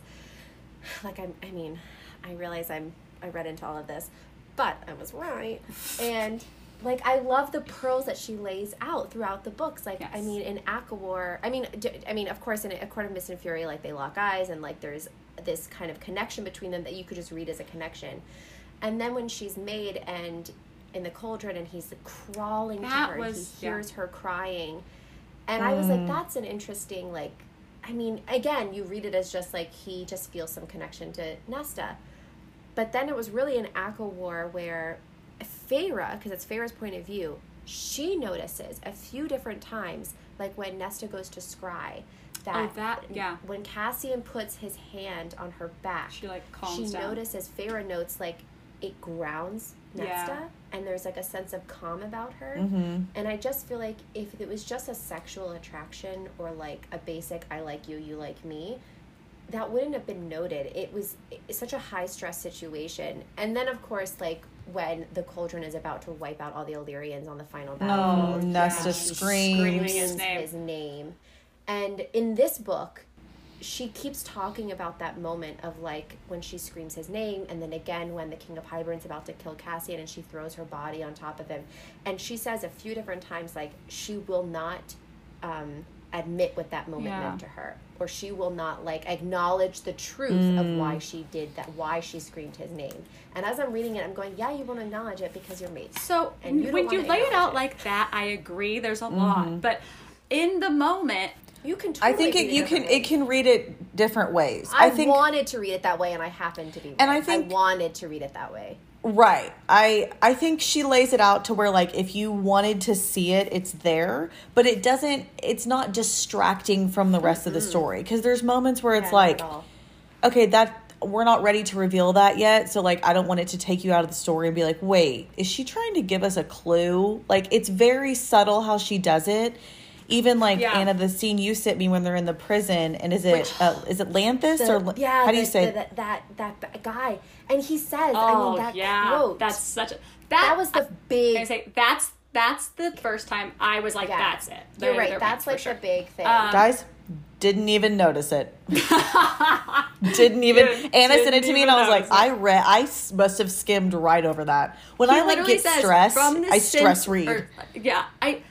like, I'm, I mean, I realize I'm, I read into all of this, but I was right. And, like, I love the pearls that she lays out throughout the books. Like, I mean, in ACOWAR, I mean, d- I mean, of course, in A Court of Mist and Fury, like, they lock eyes and, like, there's this kind of connection between them that you could just read as a connection. And then when she's made and in the cauldron and he's crawling That to her and was- he yeah. hears her crying and i was like mm. that's an interesting like i mean again you read it as just like he just feels some connection to nesta but then it was really an ACOWAR where Feyre, because it's Feyre's point of view, she notices a few different times, like when Nesta goes to scry, that, Oh, that- yeah. when Cassian puts his hand on her back, She, like, calms she down. notices Feyre notes like it grounds Nesta, Yeah. and there's like a sense of calm about her. Mm-hmm. And I just feel like if it was just a sexual attraction or like a basic I like you, you like me, that wouldn't have been noted. It was such a high stress situation. And then of course like when the cauldron is about to wipe out all the Illyrians on the final No, Oh, Nesta and she screams. Screaming his screams name. his name. And in this book, she keeps talking about that moment of like when she screams his name and then again when the king of hybern's about to kill cassian and she throws her body on top of him and she says a few different times like she will not um, admit what that moment Yeah. meant to her or she will not like acknowledge the truth of why she did that why she screamed his name and as i'm reading it i'm going yeah you won't acknowledge it because you're mates So And you when you lay it out it. like that, I agree. There's a Mm-hmm. lot, but in the moment, you can I think it, read you can differently. it can read it different ways. I, I think wanted to read it that way, and I happened to be. Right. And I think- I wanted to read it that way. Right. I I think she lays it out to where like if you wanted to see it, it's there, but it doesn't it's not distracting from the rest of the story cuz there's moments where it's Yeah, like okay, that we're not ready to reveal that yet, so like I don't want it to take you out of the story and be like, "Wait, is she trying to give us a clue?" Like it's very subtle how she does it. Even like Yeah. Anna, the scene you sent me when they're in the prison, and is it uh, is it Lanthys The- or yeah, how do you the- say the- that that that guy? And he says, oh I mean, that yeah, quote. that's such a that, that was the I big. say that's that's the first time I was like, yeah. that's it. You're They're- right. That's for like sure. the big thing. Um, guys didn't even notice it didn't even Dude, anna sent it to me and i was even like notice i read i s- must have skimmed right over that when He i like get says, stressed i stress read or- yeah, I.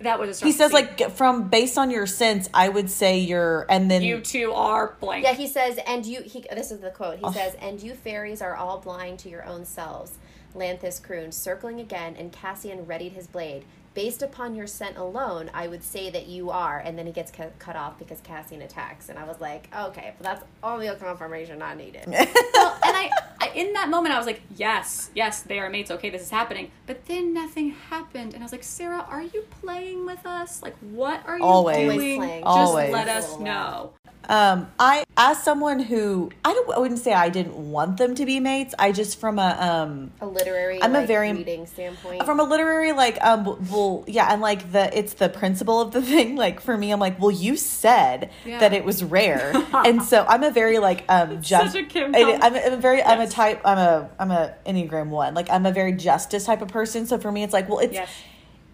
That was a he says scene. like from based on your sense i would say you're and then you two are blank. yeah, he says, and you. He. This is the quote. Oh. He says, "And you fairies are all blind to your own selves." Lanthys crooned, circling again, and Cassian readied his blade. Based upon your scent alone, I would say that you are. And then he gets cut, cut off because Cassian attacks. And I was like, okay, but that's all the confirmation I needed. well, and I, I, in that moment, I was like, yes, yes, they are mates. Okay, this is happening. But then nothing happened, and I was like, Sarah, are you playing with us? Like, what are you Always. doing? Always playing. Just Always. let us know. um i as someone who i don't i wouldn't say i didn't want them to be mates i just from a um a literary I'm a very- reading standpoint. from a literary like um well yeah and like the it's the principle of the thing like for me i'm like well you said Yeah. that it was rare and so i'm a very like um just such a Kim I, I'm, a- I'm a very i'm a Yes. Type i'm a i'm a enneagram one like i'm a very justice type of person so for me it's like well it's Yes.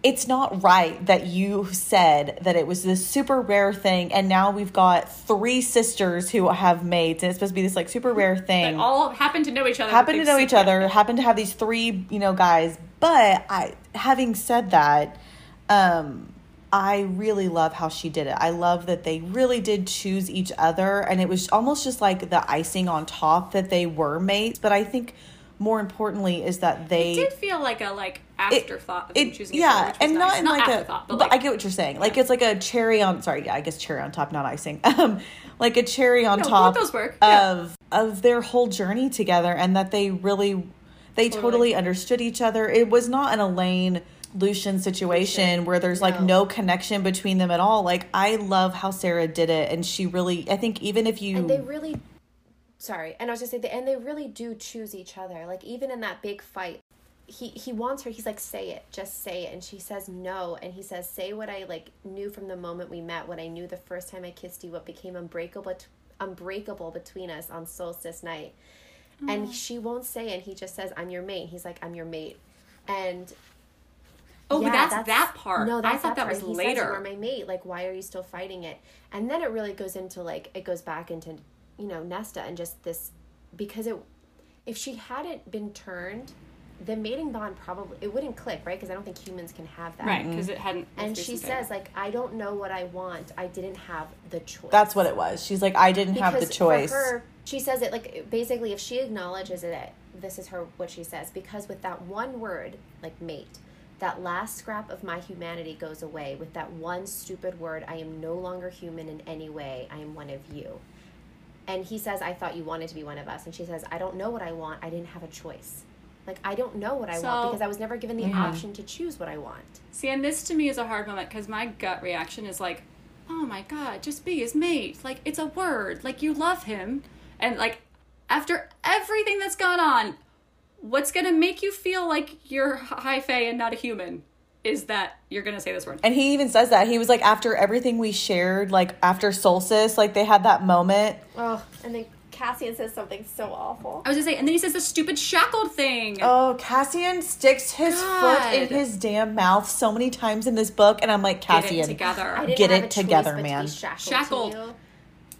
it's not right that you said that it was this super rare thing and now we've got three sisters who have mates and it's supposed to be this like super rare thing That all happen to know each other. happen to know each other, happen to have these three, you know, guys. But I, having said that, um, I really love how she did it. I love that they really did choose each other, and it was almost just like the icing on top that they were mates. But I think more importantly is that they It did feel like a like afterthought it, choosing each other, yeah, was and not in like a. But, but, like, I get what you're saying. Like it's like a cherry on. Sorry, yeah, I guess cherry on top, not icing. Um, like a cherry on No, top those work, yeah. of of their whole journey together, and that they really, they totally, Totally. understood each other. It was not an Elain. Lucien situation where there's like No. no connection between them at all. Like I love how Sarah did it, and she really. I think even if you and they really sorry and i was just saying and they really do choose each other like even in that big fight he he wants her he's like say it just say it and she says no and he says say what i like knew from the moment we met what i knew the first time i kissed you what became unbreakable unbreakable between us on solstice night and mm. she won't say it and he just says i'm your mate he's like i'm your mate and oh, but yeah, that's, that part. No, I that's thought that, part. was He says, later. you are my mate. Like, why are you still fighting it? And then it really goes into like it goes back into you know Nesta and just this because it if she hadn't been turned, the mating bond probably it wouldn't click right because I don't think humans can have that. right, mm-hmm. because it hadn't. And she recent says like I don't know what I want. I didn't have the choice. that's what it was. She's like, I didn't have the choice. For her, she says it like basically if she acknowledges it, this is her what she says because with that one word like mate, that last scrap of my humanity goes away. With that one stupid word, I am no longer human in any way. I am one of you. And he says, I thought you wanted to be one of us. And she says, I don't know what I want. I didn't have a choice. Like I don't know what I So- want because I was never given the option to choose what I want. See, and this to me is a hard moment because my gut reaction is like, oh my god, just be his mate. Like, it's a word. Like, you love him. And, like, after everything that's gone on, what's going to make you feel like you're high fae and not a human is that you're going to say this word. And he even says that. He was like, after everything we shared, like after Solstice, like they had that moment. Oh, and then Cassian says something so awful. I was going to say, and then he says the stupid shackled thing. Oh, Cassian sticks his foot in his damn mouth so many times in this book, and I'm like, Cassian, Get it Cassian, together. I didn't Get have it a together, but to be man. Shackled. to you.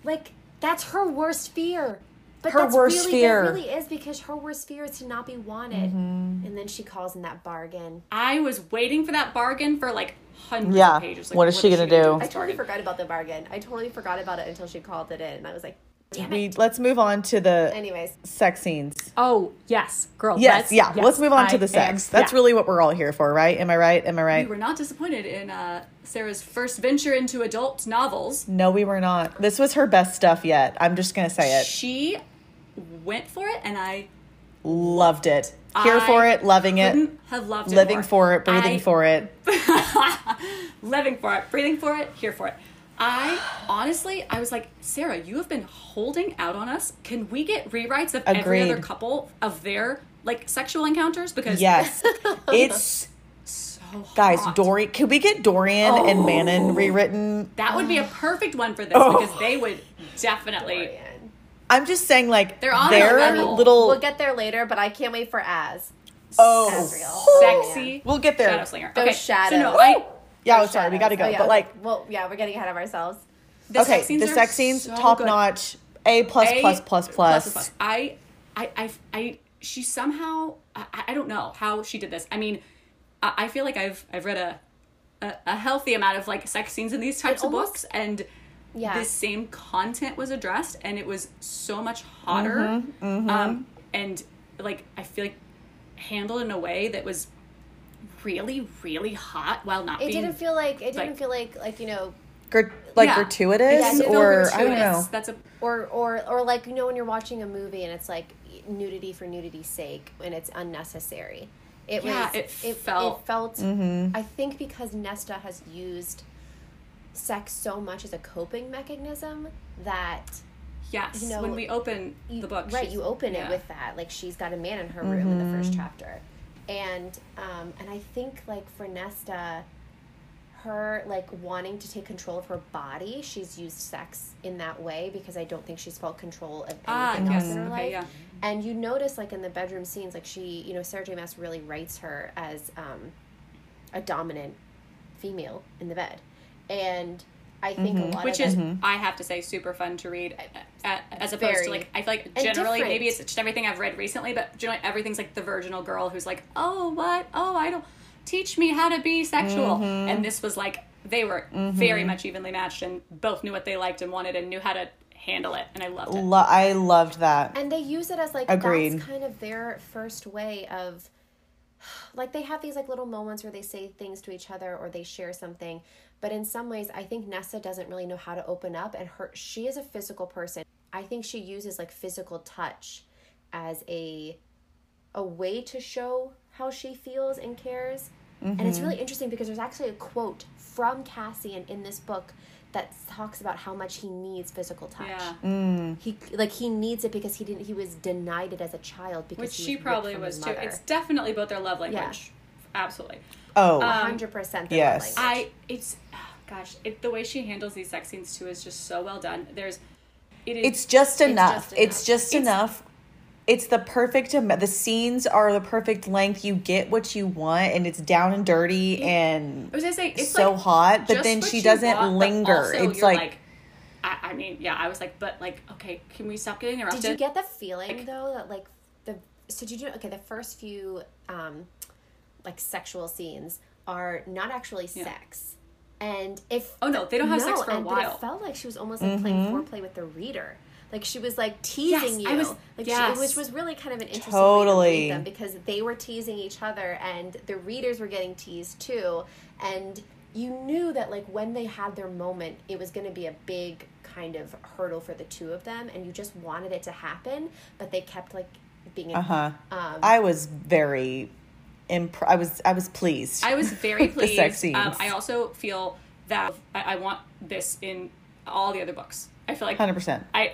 Like That's her worst fear. But Her that's worst really, fear. It really is because her worst fear is to not be wanted. Mm-hmm. And then she calls in that bargain. I was waiting for that bargain for like hundreds Yeah. of pages. Like, What is she gonna do? with I totally forgot about the bargain. I totally forgot about it until she called it in. And I was like, damn We let's move on to the Anyways, sex scenes. Oh yes, girl. Yes, that's- yeah. yes, let's move on to the sex. am- That's yeah. really what we're all here for, right? Am I right? Am I right? We were not disappointed in uh, Sarah's first venture into adult novels. No, we were not. This was her best stuff yet. I'm just gonna say it. She went for it, and I Loved it. Here I for it, loving it, have loved it living more. for it, breathing I- for it. living for it, breathing for it, here for it. I honestly, I was like, Sarah, you have been holding out on us. Can we get rewrites of every other couple of their like sexual encounters? Because Yes, it's so guys. Dorian, could we get Dorian and Oh. Manon rewritten? That would be a perfect one for this Oh. because they would definitely. Dorian. I'm just saying, like They're on their level. little. We'll get there later, but I can't wait for Az. oh, Azriel. Sexy. We'll get there. Shadow Slinger. Those okay, shadows. So no, I Yeah, oh, Those sorry, we got to go. Oh, yeah. But like, well, yeah, we're getting ahead of ourselves. the okay, sex scenes the sex scenes, so top good. notch. A plus A plus plus plus. I, I, I, I, she somehow, I, I don't know how she did this. I mean, I, I feel like I've, I've read a, a, a healthy amount of like sex scenes in these types of almost- books, and Yeah. this same content was addressed, and it was so much hotter, Mm-hmm, um, and like I feel like handled in a way that was really, really hot while not It being. didn't feel like it didn't like- feel like like you know Gr- like Yeah. gratuitous Yeah, it didn't or I don't know. That's a or or or like you know when you're watching a movie and it's like nudity for nudity's sake and it's unnecessary. It Yeah, was it felt- it felt Mm-hmm. I think because Nesta has used sex so much as a coping mechanism that yes. You know, when we open you, the book, right you open yeah. it with that like she's got a man in her room in the Mm-hmm. first chapter and um and i think like for nesta her like wanting to take control of her body she's used sex in that way because i don't think she's felt control of Ah, anything yes. else in her Okay, life yeah. and you notice like in the bedroom scenes like she you know sarah j maas really writes her as um a dominant female in the bed and i think a mm-hmm. lot which of is that- I have to say super fun to read, a- a- as opposed Very. to like I feel like generally maybe it's just everything I've read recently, but generally everything's like the virginal girl who's like, oh what, oh I don't teach me how to be sexual, Mm-hmm. and this was like they were mm-hmm. very much evenly matched and both knew what they liked and wanted and knew how to handle it, and I loved it. Lo- I loved that. and they use it as like Agreed. that's kind of their first way of like they have these like little moments where they say things to each other or they share something but in some ways i think nessa doesn't really know how to open up and her she is a physical person. I think she uses like physical touch as a a way to show how she feels and cares. And it's mm-hmm. really interesting because there's actually a quote from cassian in this book that talks about how much he needs physical touch. Yeah, mm. he like he needs it because he didn't he was denied it as a child because which he she was ripped probably was too. It's definitely both their love language, absolutely. Oh, Um, hundred percent. yes. I it's gosh, it, the way she handles these sex scenes too is just so well done. There's it is it's just enough. just It's just It's- enough. It's the perfect. am- The scenes are the perfect length. You get what you want, and it's down and dirty and I was gonna say it's so like hot. But then she doesn't want, linger. also It's you're like, I, I mean, yeah, I was like, but like, okay, can we stop getting interrupted? Did you get the feeling Like- though that like the so did you do okay the first few um like sexual scenes are not actually sex. And if Oh, no, they don't have sex for a and, But while. it felt like she was almost like playing Mm-hmm. foreplay with the reader. Like she was like teasing Yes, you, I was- like yes. she, which was really kind of an interesting Totally. way to read them because they were teasing each other and the readers were getting teased too, and you knew that like when they had their moment, it was going to be a big kind of hurdle for the two of them, and you just wanted it to happen, but they kept like being uh huh. um, I was very. Imp- I was. I was pleased. I was very The pleased. sex scenes. Um, I also feel that I, I want this in all the other books. I feel like Hundred percent. I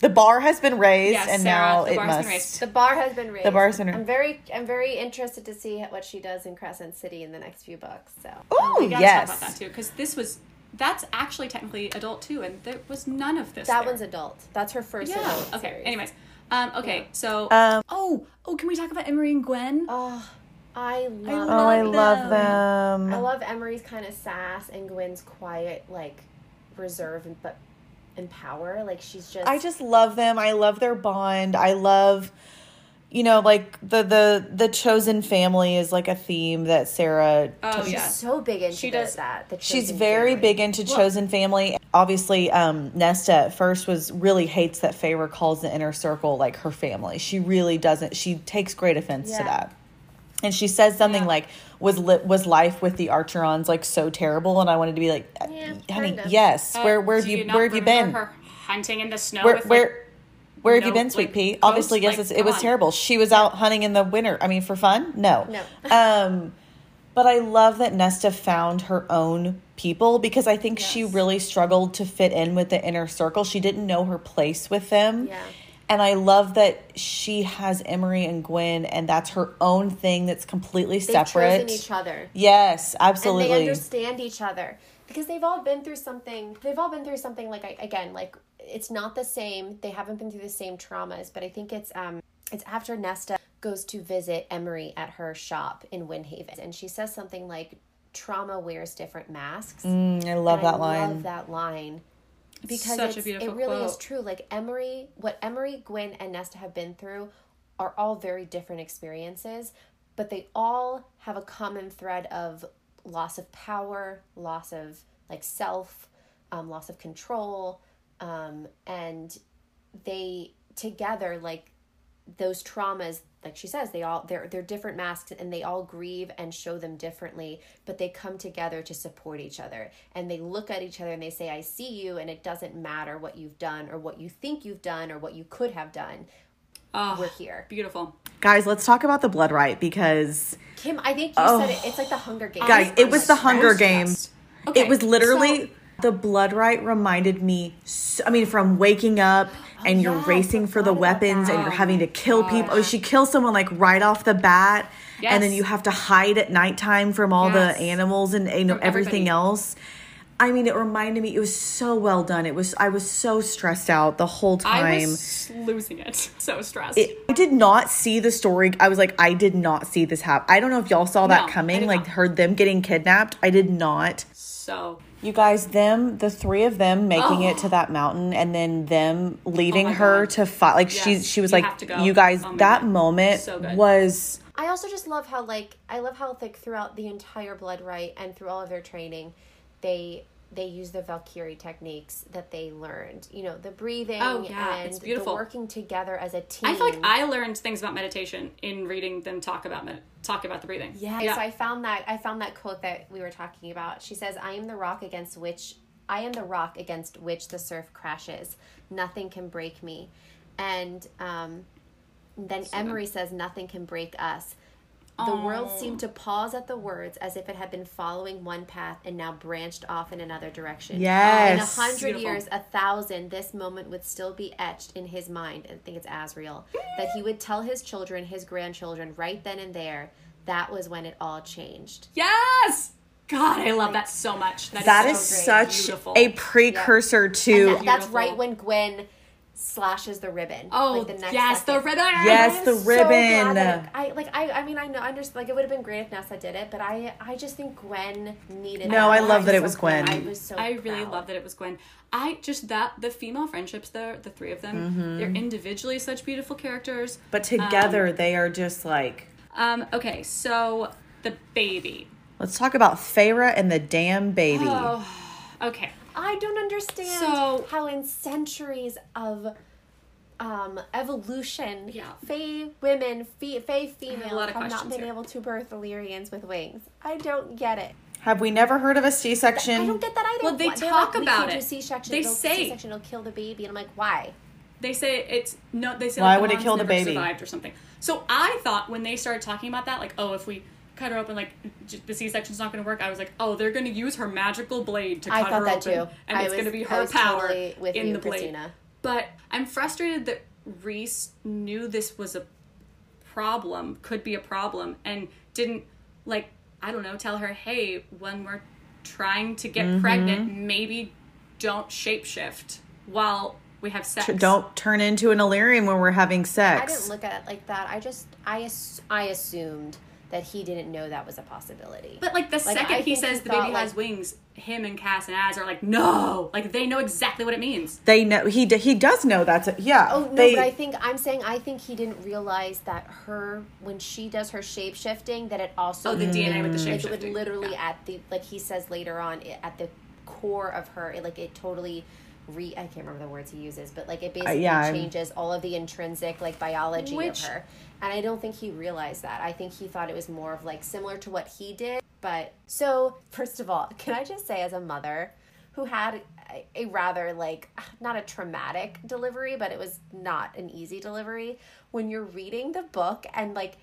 The bar has been raised, Yes, and Sarah, now the it bar's been must. raised. The bar has been raised. The bar has been- raised. I'm very, I'm very interested to see what she does in Crescent City in the next few books. So Oh we gotta yes. talk about that too because this was that's actually technically adult too, and there was none of this. that there. one's adult. That's her first yeah. adult. Okay. series. Anyways, um, okay, so Um, oh oh, can we talk about Emerie and Gwyn? Oh, I love. oh, I love love I them. love Emerie's kind of sass and Gwyn's quiet, like reserve, and but and power. Like she's just I just love them. I love their bond. I love you know like the the the chosen family is like a theme that Sarah Oh she's yeah. so big into She the- does- that. The She's very family. big into chosen family. Obviously, um, Nesta at first was really hates that Feyre calls the inner circle like her family. She really doesn't. She takes great offense to that, and she says something Yeah. like, "Was li- was life with the Archerons like so terrible?" And I wanted to be like, Yeah, "Honey, kind of. yes. Uh, where where have do you where have you been? Her hunting in the snow. Where with, like, where where have you no, been, Sweet like, Pea? ghosts? Obviously, yes, Like, it's, it was on. terrible. She was out hunting in the winter. I mean, for fun? No. No. um, but I love that Nesta found her own people because I think she really struggled to fit in with the inner circle. She didn't know her place with them. Yeah. And I love that she has Emerie and Gwyn, and that's her own thing that's completely They've separate. chosen each other. Yes, absolutely. and they understand each other because they've all been through something they've all been through something like again like it's not the same they haven't been through the same traumas but i think it's um it's after nesta goes to visit emerie at her shop in windhaven and she says something like trauma wears different masks Mm, I love and that I line. love that line because such a beautiful it really is true. Like Emerie, what Emerie, Gwyn, and Nesta have been through are all very different experiences, but they all have a common thread of loss of power, loss of like self, um, loss of control, um, and they together like those traumas like she says they all they're they're different masks and they all grieve and show them differently but they come together to support each other. And they look at each other and they say i see you and it doesn't matter what you've done or what you think you've done or what you could have done. Oh, we're here. Beautiful. Guys, let's talk about the Blood Rite because kim i think you said it it's like the hunger games. Guys, it was the Hunger I'm Games. Okay, it was literally so- the Blood Rite reminded me. So, I mean, from waking up oh, and you're yes, racing for the weapons and you're having to kill oh people. Oh, she kills someone like right off the bat, and then you have to hide at nighttime from all Yes. the animals and you know From everything everybody. else. I mean, it reminded me. It was so well done. It was. I was so stressed out the whole time. I was losing it. So stressed. It- I did not see the story. I was like, I did not see this happen. I don't know if y'all saw that No, coming, like not. heard them getting kidnapped. I did not. so You guys, them, the three of them making it to oh. that mountain and then them leaving Oh her God. to fight. Like she Yes, she was you like, have to go. you guys, Oh that God. moment So was I also just love how like I love how like throughout the entire Blood Rite and through all of their training, they they use the Valkyrie techniques that they learned. You know, the breathing Oh, yeah, and it's the beautiful. working together as a team. I feel like I learned things about meditation in reading them talk about med- talk about the breathing. Yeah. yeah. So I found that I found that quote that we were talking about. She says, "I am the rock against which I am the rock against which the surf crashes. Nothing can break me." And um, then Emerie says, "Nothing can break us." The world Oh. seemed to pause at the words as if it had been following one path and now branched off in another direction. Yes. In a hundred years, a thousand, this moment would still be etched in his mind. I think it's Azriel. that he would tell his children, his grandchildren, right then and there. That was when it all changed. Yes. God, I love that so much. that so is great. such Beautiful. a precursor to that- that's right when Gwyn slashes the ribbon. Oh like the next yes, the ribbon. Yes, the ribbon. that it- I like. I. I mean, I know. I understand. Like, it would have been great if Nessa did it, but I. I just think Gwyn needed. No, that. I love that it so was proud. Gwyn. I was so. I really proud. love that it was Gwyn. I just that the female friendships there, the three of them, Mm-hmm. they're individually such beautiful characters. but together they are just like Um, okay, so the baby. let's talk about Feyre and the damn baby. Oh, okay. I don't understand So- how in centuries of um, evolution, Yeah. Fae women, fe- Fae females lot have not been here. able to birth Illyrians with wings. I don't get it. Have we never heard of a I C-section? I don't get that either. Well, they Why- they're talk like, we about can't it. Do C-section. They It'll- say- C-section will kill the baby, and I'm like, why? They say it's no. They say Why like, the would it kill the baby? Survived or something. So I thought when they started talking about that, like, oh, if we cut her open, like j- the C-section's not going to work. I was like, oh, they're going to use her magical blade to I cut thought her that open, too. and I it's was- going to be her power totally with in you, the blade. Kristina. But I'm frustrated that Rhys knew this was a problem, could be a problem, and didn't like I don't know, tell her, hey, when we're trying to get Mm-hmm. pregnant, maybe don't shapeshift while we have sex. Don't turn into an Illyrian when we're having sex. I sex. didn't look at it like that. I just I ass- I assumed that he didn't know that was a possibility. But like the Like, second I he says he the baby thought, has like- wings, him and Cass and Az are like, no, like they know exactly what it means. They know he d- he does know that's a, yeah. Oh no, they, but I think I'm saying I think he didn't realize that her when she does her shape shifting that it also Oh, the mm. DNA with the like shape it would shifting. literally at the like he says later on it, at the core of her it, like it totally re I can't remember the words he uses but like it basically yeah, I'm- changes all of the intrinsic like biology Which- of her. And I don't think he realized that. I think he thought it was more of like similar to what he did but so first of all can I just say as a mother who had a, a rather like not a traumatic delivery but it was not an easy delivery when you're reading the book and like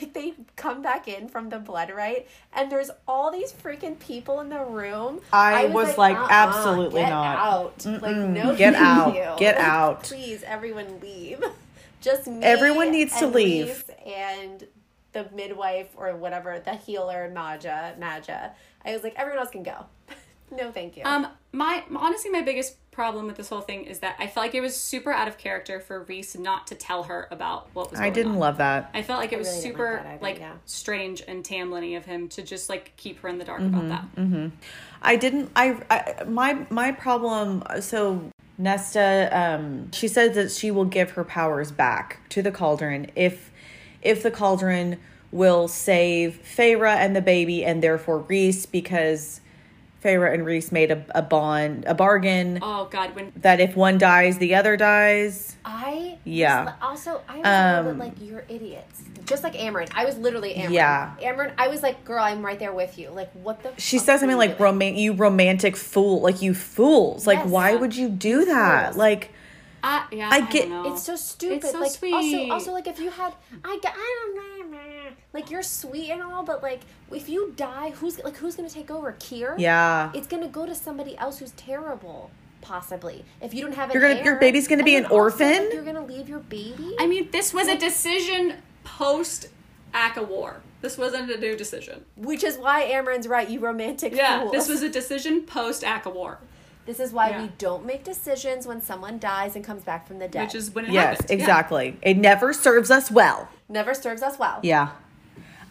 like they come back in from the Blood Rite and there's all these freaking people in the room I was like, "Uh-uh, absolutely get not. out like no Get out. you. Get Like, out. please everyone leave just me Everyone needs to leave. Rhys and the midwife or whatever the healer Madja Madja I was like everyone else can go no thank you Um, my honestly, my biggest problem with this whole thing is that I felt like it was super out of character for Rhys not to tell her about what was. I didn't on. love that. I felt like it was really didn't like super either, like yeah. strange and Tamlin of him to just like keep her in the dark Mm-hmm, about that. I didn't. I, I my my problem. So Nesta, um, she says that she will give her powers back to the cauldron if if the cauldron will save Feyre and the baby, and therefore Rhys, because Feyre and Rhys made a, a bond, a bargain Oh God, when that if one dies, the other dies. I Yeah. was- also I was Um, bit like you're idiots. Just like Amren. I was literally Amren. Yeah. Amren, I was like, girl, I'm right there with you. Like what the She fuck says are something like doing? roman you romantic fool like you fools like Yes. why would you do that fools. like I yeah, I I, get- don't know. It's so stupid. It's so like sweet. also also like if you had I got I don't know like you're sweet and all, but like if you die, who's like who's gonna take over? Keir? yeah It's gonna go to somebody else who's terrible. Possibly, if you don't have an You're gonna- your baby's gonna be then an also, like, orphan? you're gonna leave your baby. I mean, this was a decision post ACOWAR. This wasn't a new decision. Which is why Amren's right, you romantic Yeah, fools. this was a decision post ACOWAR, This is why Yeah. we don't make decisions when someone dies and comes back from the dead. which is when it yes happened. Yeah. exactly it never serves us well never serves us well. yeah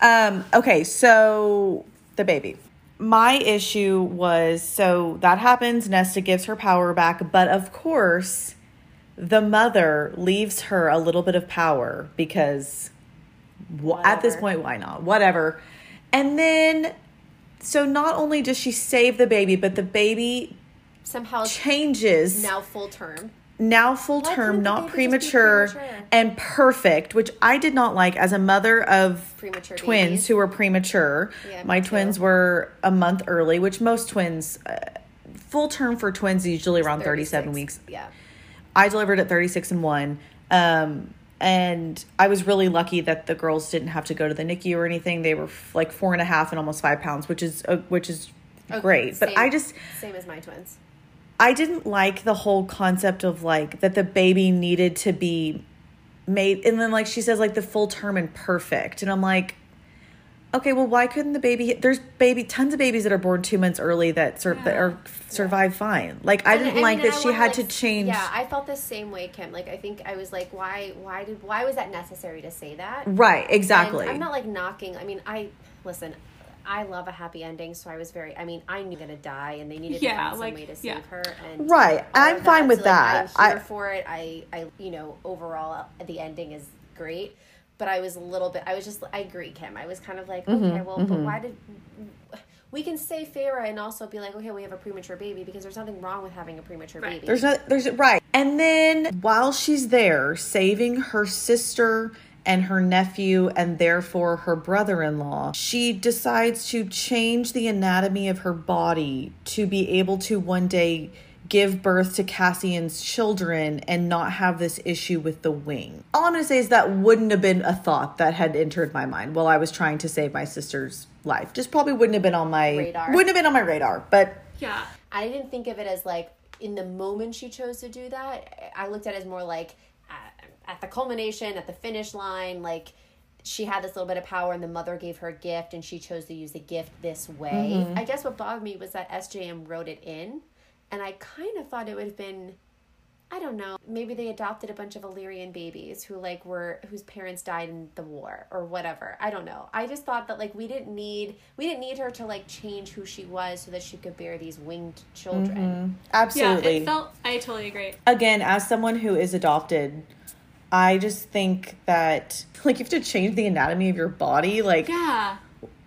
um okay so the baby my issue was so that happens nesta gives her power back but of course the mother leaves her a little bit of power because wh- at this point why not whatever and then so not only does she save the baby but the baby Somehow changes now full term. now full Why term, not baby just be premature, premature? and perfect, which I did not like as a mother of Premature twins babies. who were premature. Yeah, My me too. twins were a month early, which most twins, uh, full term for twins, usually around 37 weeks. Yeah. I delivered at 36 and 1. Um, and I was really lucky that the girls didn't have to go to the NICU or anything. They were f- like four and a half and almost five pounds, which is uh, which is great. But I just same as my twins. I didn't like the whole concept of like that the baby needed to be made and then like she says like the full term and perfect and I'm like okay well why couldn't the baby there's baby tons of babies that are born 2 months early that sur- that are survive fine like I And- didn't and- like and that I she had to change Yeah, I felt the same way, Kim. Like I think I was like, why why did why was that necessary to say that? right And exactly I'm not like knocking. I mean, I listen. I love a happy ending, so I was very. I mean, I knew gonna die, and they needed to Yeah, find some way to save yeah. her. And Right, I'm of fine with So, that. I'm here I- for it. I, I, you know, overall, the ending is great. But I was a little bit. I was just. I agree, Kim. I was kind of like, Mm-hmm, okay, well, but why did? We can say Farah and also be like, okay, we have a premature baby because there's nothing wrong with having a premature Right. baby. There's no, there's right. And then while she's there saving her sister and her nephew and therefore her brother-in-law, she decides to change the anatomy of her body to be able to one day give birth to Cassian's children and not have this issue with the wing. All I'm going to say is that wouldn't have been a thought that had entered my mind while I was trying to save my sister's life. Just probably wouldn't have been on my Radar. Wouldn't have been on my radar, but Yeah. I didn't think of it as like in the moment she chose to do that. I looked at it as more like at, at the culmination, at the finish line, like she had this little bit of power and the mother gave her a gift and she chose to use the gift this way. Mm-hmm. I guess what bothered me was that SJM wrote it in and I kind of thought it would have been I don't know. Maybe they adopted a bunch of Illyrian babies who like were whose parents died in the war or whatever. I don't know. I just thought that like we didn't need we didn't need her to like change who she was so that she could bear these winged children. Absolutely. Yeah, it felt. I totally agree. Again, as someone who is adopted, I just think that like you have to change the anatomy of your body. Like Yeah.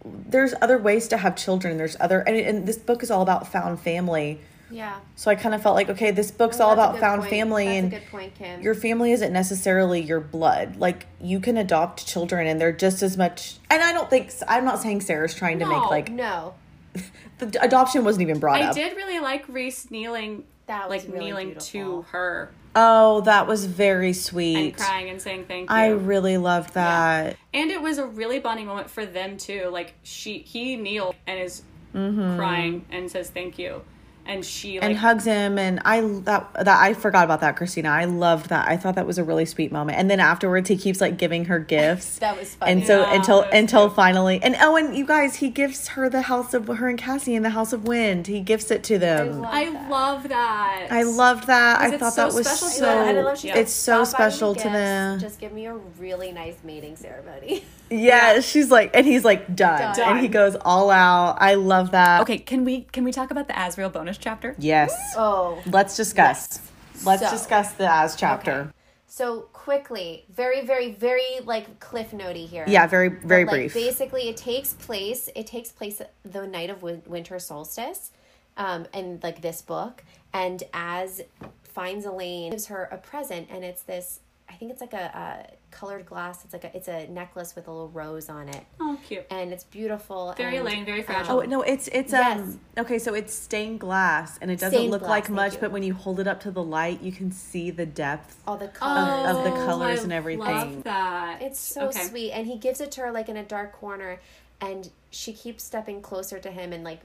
there's other ways to have children. There's other and, and this book is all about found family. Yeah. So I kind of felt like okay, this book's Oh, all about found point. family That's and a good point, Kim. your family isn't necessarily your blood. Like you can adopt children and they're just as much. And I don't think I'm not saying Sarah's trying to make like no. the adoption wasn't even brought I up. I did really like Rhys kneeling, That like really kneeling beautiful. to her Oh, that was very sweet. and crying and saying thank you. I really loved that. and it was a really bonding moment for them too. Like she, he kneels and is mm-hmm. crying and says thank you, and she like and hugs him and I that that I forgot about that Kristina. I loved that. I thought that was a really sweet moment. And then afterwards he keeps like giving her gifts. That was funny. and so Yeah, until until cute. finally and oh and you guys he gives her the house of her and Cassie in the house of wind. He gifts it to them. love I that. love that. I loved that. I thought so that was special to so. them. and I love she Yeah. It's so "Stop special to gifts, them. Just give me a really nice mating ceremony. Yeah, she's like, and he's like done, Done. and he goes all out. I love that. Okay, can we can we talk about the Azriel bonus chapter? Yes. oh. Let's discuss. Let's So- discuss the Az chapter. Okay. So quickly, very, very, very like cliff notey here. Yeah, very very But, like, brief. Basically, it takes place. It takes place the night of win- winter solstice, um, in like this book. And as finds Elain, gives her a present, and it's this. I think it's like a, a colored glass. It's like a it's a necklace with a little rose on it, oh, cute. and it's beautiful. Very and, Elaine, very um, fragile. Oh no, it's it's Yes. um okay, so it's stained glass and it doesn't Stained look glass, like much, you. but when you hold it up to the light, you can see the depth. all the colors of the Oh, colors I and everything. Love that. It's so Okay. sweet. And he gives it to her like in a dark corner and she keeps stepping closer to him and like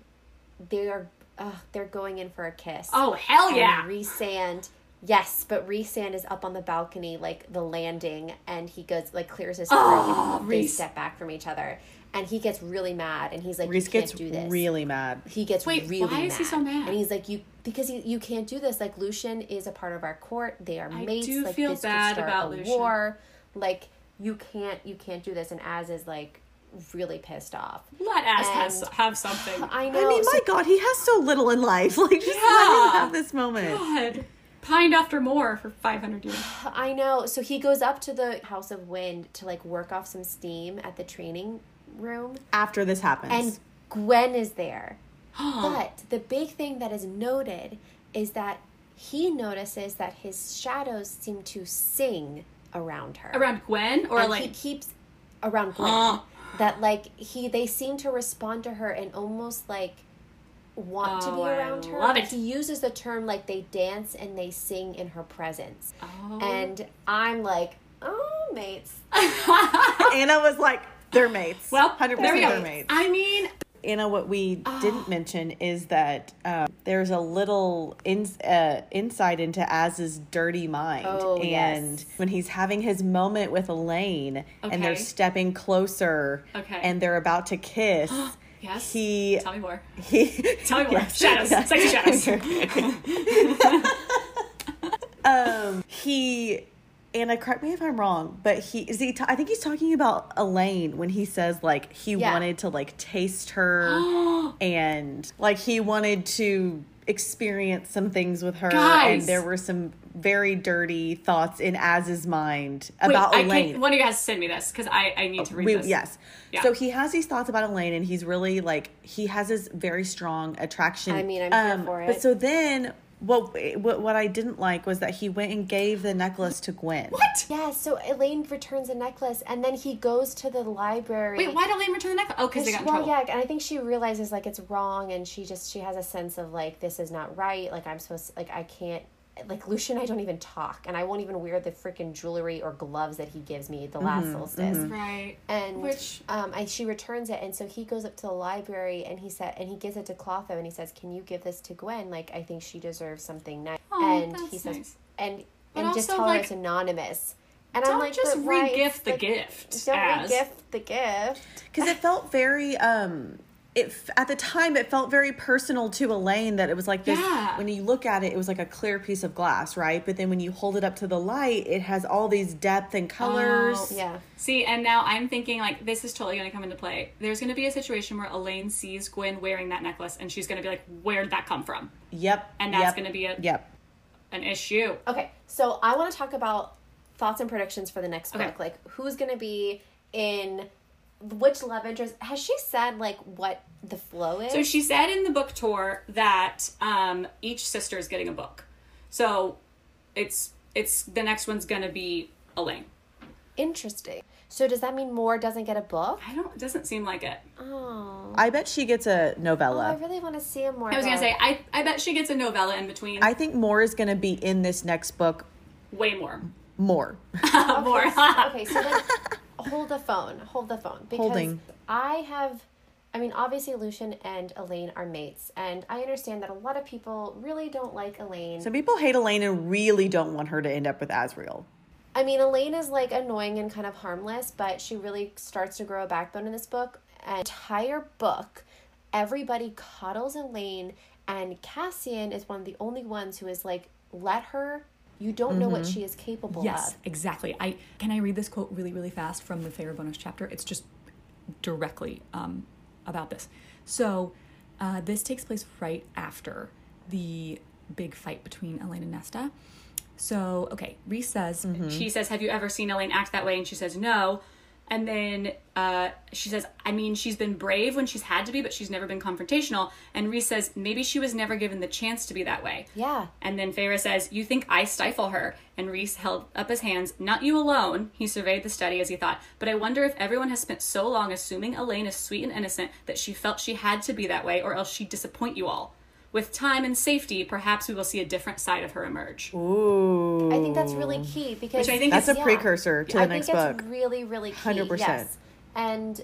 they are uh, they're going in for a kiss. Oh hell yeah! And Rhysand Yes, but Rhysand is up on the balcony, like the landing, and he goes like clears his ah, throat Oh, and they Rhys. step back from each other. And he gets really mad and he's like, Rhys You can't gets do this. really mad. he gets Wait, really why is he so mad? And he's like, You because you, you can't do this. Like Lucien is a part of our court. They are I mates. do like feel this bad could start about a Lucien. war. Like you can't you can't do this and Az is like really pissed off. Let Az has, And- have something. I know. I mean, so- my God, he has so little in life. Like, just let Yeah. him have this moment. God, pined after Mor for 500 years. I know. So he goes up to the House of Wind to like work off some steam at the training room, After this happens, and Gwyn is there. but the big thing that is noted is that he notices that his shadows seem to sing around her. Around Gwyn or and like he keeps around Gwyn. That like he they seem to respond to her and almost like want to Oh, be I around her. love it. He uses the term like they dance and they sing in her presence. Oh. And I'm like, oh mates. Anna was like, "They're mates." well, hundred there percent, we they're mates. I mean, Anna, what we Ah. didn't mention is that um, there's a little in, uh, insight into Az's dirty mind. Oh, and yes. when he's having his moment with Elain and they're stepping closer Okay. and they're about to kiss, yes. he. Tell me more. he Tell me more. Yes. Shadows. Sexy shadows. um, he. Anna, correct me if I'm wrong, but he is he. T- I think he's talking about Elain when he says like he Yeah. wanted to like taste her and like he wanted to experience some things with her, Guys. and there were some very dirty thoughts in Az's mind Wait, about I Elain. can't, one of you has to send me this because I, I need to read We- this. yes. Yeah. So he has these thoughts about Elain, and he's really like he has this very strong attraction. I mean, I'm here Um, for But so then, what what what I didn't like was that he went and gave the necklace to Gwyn. What? Yeah, so Elain returns the necklace and then he goes to the library. Wait, why did Elain return the necklace? Oh, because they got in well, trouble. yeah, and I think she realizes like it's wrong, and she just she has a sense of like this is not right. Like I'm supposed to, like I can't like Lucien. I don't even talk, and I won't even wear the freaking jewelry or gloves that he gives me the last solstice. Right. And Which- um, I, she returns it, and so he goes up to the library, and he said, and he gives it to Clotho, and he says, "Can you give this to Gwyn? Like I think she deserves something nice." Oh, and he that's says, nice. and But and just also, tell her it's anonymous. And Don't I'm like, just but why? re-gift It's the like, gift, Don't Az. re-gift the gift. because it felt very um it at the time it felt very personal to Elain that it was like this Yeah. when you look at it it was like a clear piece of glass right but then when you hold it up to the light it has all these depth and oh, colors Oh. Yeah. See, and now I'm thinking like this is totally going to come into play. There's going to be a situation where Elain sees Gwyn wearing that necklace, and she's going to be like, "Where'd that come from?" yep And that's yep, gonna be a- yep An issue. Okay, so I want to talk about thoughts and predictions for the next Okay. book. Like, who's going to be in which love interest? Has she said like what the flow is? So she said in the book tour that um, each sister is getting a book. So it's it's the next one's going to be Elain. Interesting. So does that mean Mor doesn't get a book? I don't. It doesn't seem like it. Oh, I bet she gets a novella I really want to see a Mor. I was gonna say I I bet she gets a novella in between. I think more is going to be in this next book Way more. more more. okay, so then hold the phone. Hold the phone because Holding. I have. I mean, obviously, Lucien and Elain are mates, and I understand that a lot of people really don't like Elain. some people hate Elain and really don't want her to end up with Azriel I mean, Elain is like annoying and kind of harmless, but she really starts to grow a backbone in this book. An entire book, everybody coddles Elain, and Cassian is one of the only ones who is like, let her. You don't know what she is capable Yes, of. Yes, exactly. I can I read this quote really, really fast from the Favorite bonus chapter. It's just directly um, about this. So uh, this takes place right after the big fight between Elain and Nesta. So okay, Rhys says she says, "Have you ever seen Elain act that way?" And she says, "No." And then uh, she says, "I mean, she's been brave when she's had to be, but she's never been confrontational." And Rhys says, "Maybe she was never given the chance to be that way." Yeah. And then Feyre says, You think I stifle her? And Rhys held up his hands. Not you alone. He surveyed the study as he thought. But I wonder if everyone has spent so long assuming Elain is sweet and innocent that she felt she had to be that way, or else she'd disappoint you all. With time and safety, perhaps we will see a different side of her emerge. Ooh. I think that's really key because Which I think That's a Yeah. precursor to the next book. I think it's really, really key. 100%. Yes. And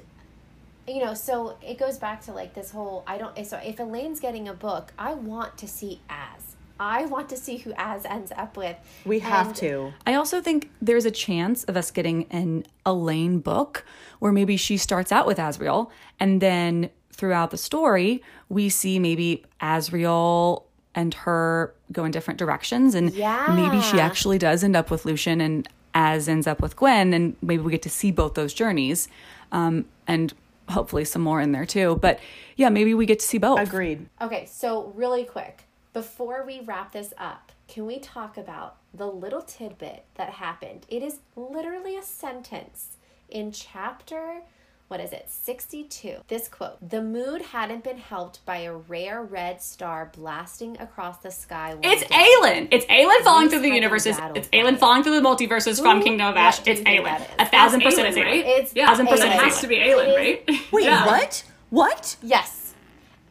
you know, so it goes back to like this whole I don't so if Elain's getting a book, I want to see as I want to see who Az ends up with. We have And to. I also think there's a chance of us getting an Elaine book where maybe she starts out with Azriel and then throughout the story we see maybe Azriel and her go in different directions and maybe she actually does end up with Lucien and Az ends up with Gwyn and maybe we get to see both those journeys um, and hopefully some more in there too but yeah maybe we get to see both Agreed. Okay, so really quick, before we wrap this up, can we talk about the little tidbit that happened? It is literally a sentence in chapter, what is it, 62. This quote The mood hadn't been helped by a rare red star blasting across the sky. one It's day. Aelin. It's Aelin falling through the universes. It's fight. Aelin falling through the multiverses from Kingdom of Ash. what do you It's think Aelin. A thousand It's percent it's Aelin, Aelin. right? It's yeah, thousand percent it Aelin. has to be Aelin, right? Wait, Yeah. what? What? Yes.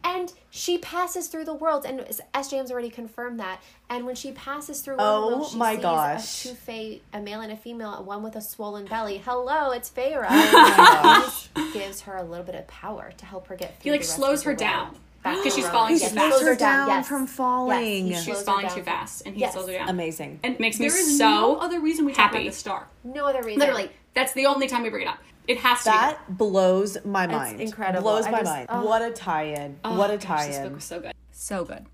And she passes through the worlds, and SJM's already confirmed that. And when she passes through one Oh world, she my sees gosh. a two fae, a male and a female, one with a swollen belly. Hello, it's Feyre. Oh gives her a little bit of power to help her get He like the rest slows of her world. down because she's falling He too Yes, slows fast. her down, down yes. from falling. Yes, She's falling too fast, and he Yes. slows her down. Amazing. And it makes me there is so no other reason we talk happy. about the star No other reason. Literally, that's the only time we bring it up. It has to. That blows my mind. incredible. Blows I my just- mind. oh. What a tie-in. be. what a Oh, gosh, This book was so good. So good.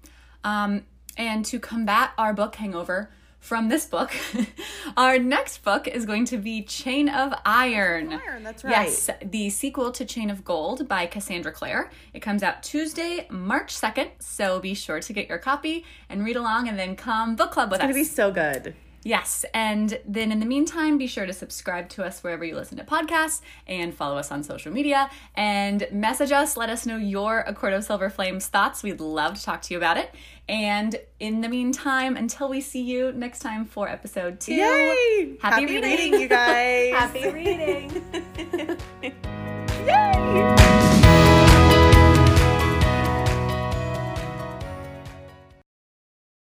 Um, and to combat our book hangover from this book, our next book is going to be Chain of Iron. Iron, that's right. Yes, the sequel to Chain of Gold by Cassandra Clare. It comes out Tuesday, March 2nd, so be sure to get your copy and read along and then come book club with It's us. It's gonna be so good. Yes, and then in the meantime, be sure to subscribe to us wherever you listen to podcasts and follow us on social media and message us. Let us know your A Court of Silver Flames thoughts. We'd love to talk to you about it. And in the meantime, until we see you next time for episode two, Yay! Happy reading. you guys. Happy reading. Yay!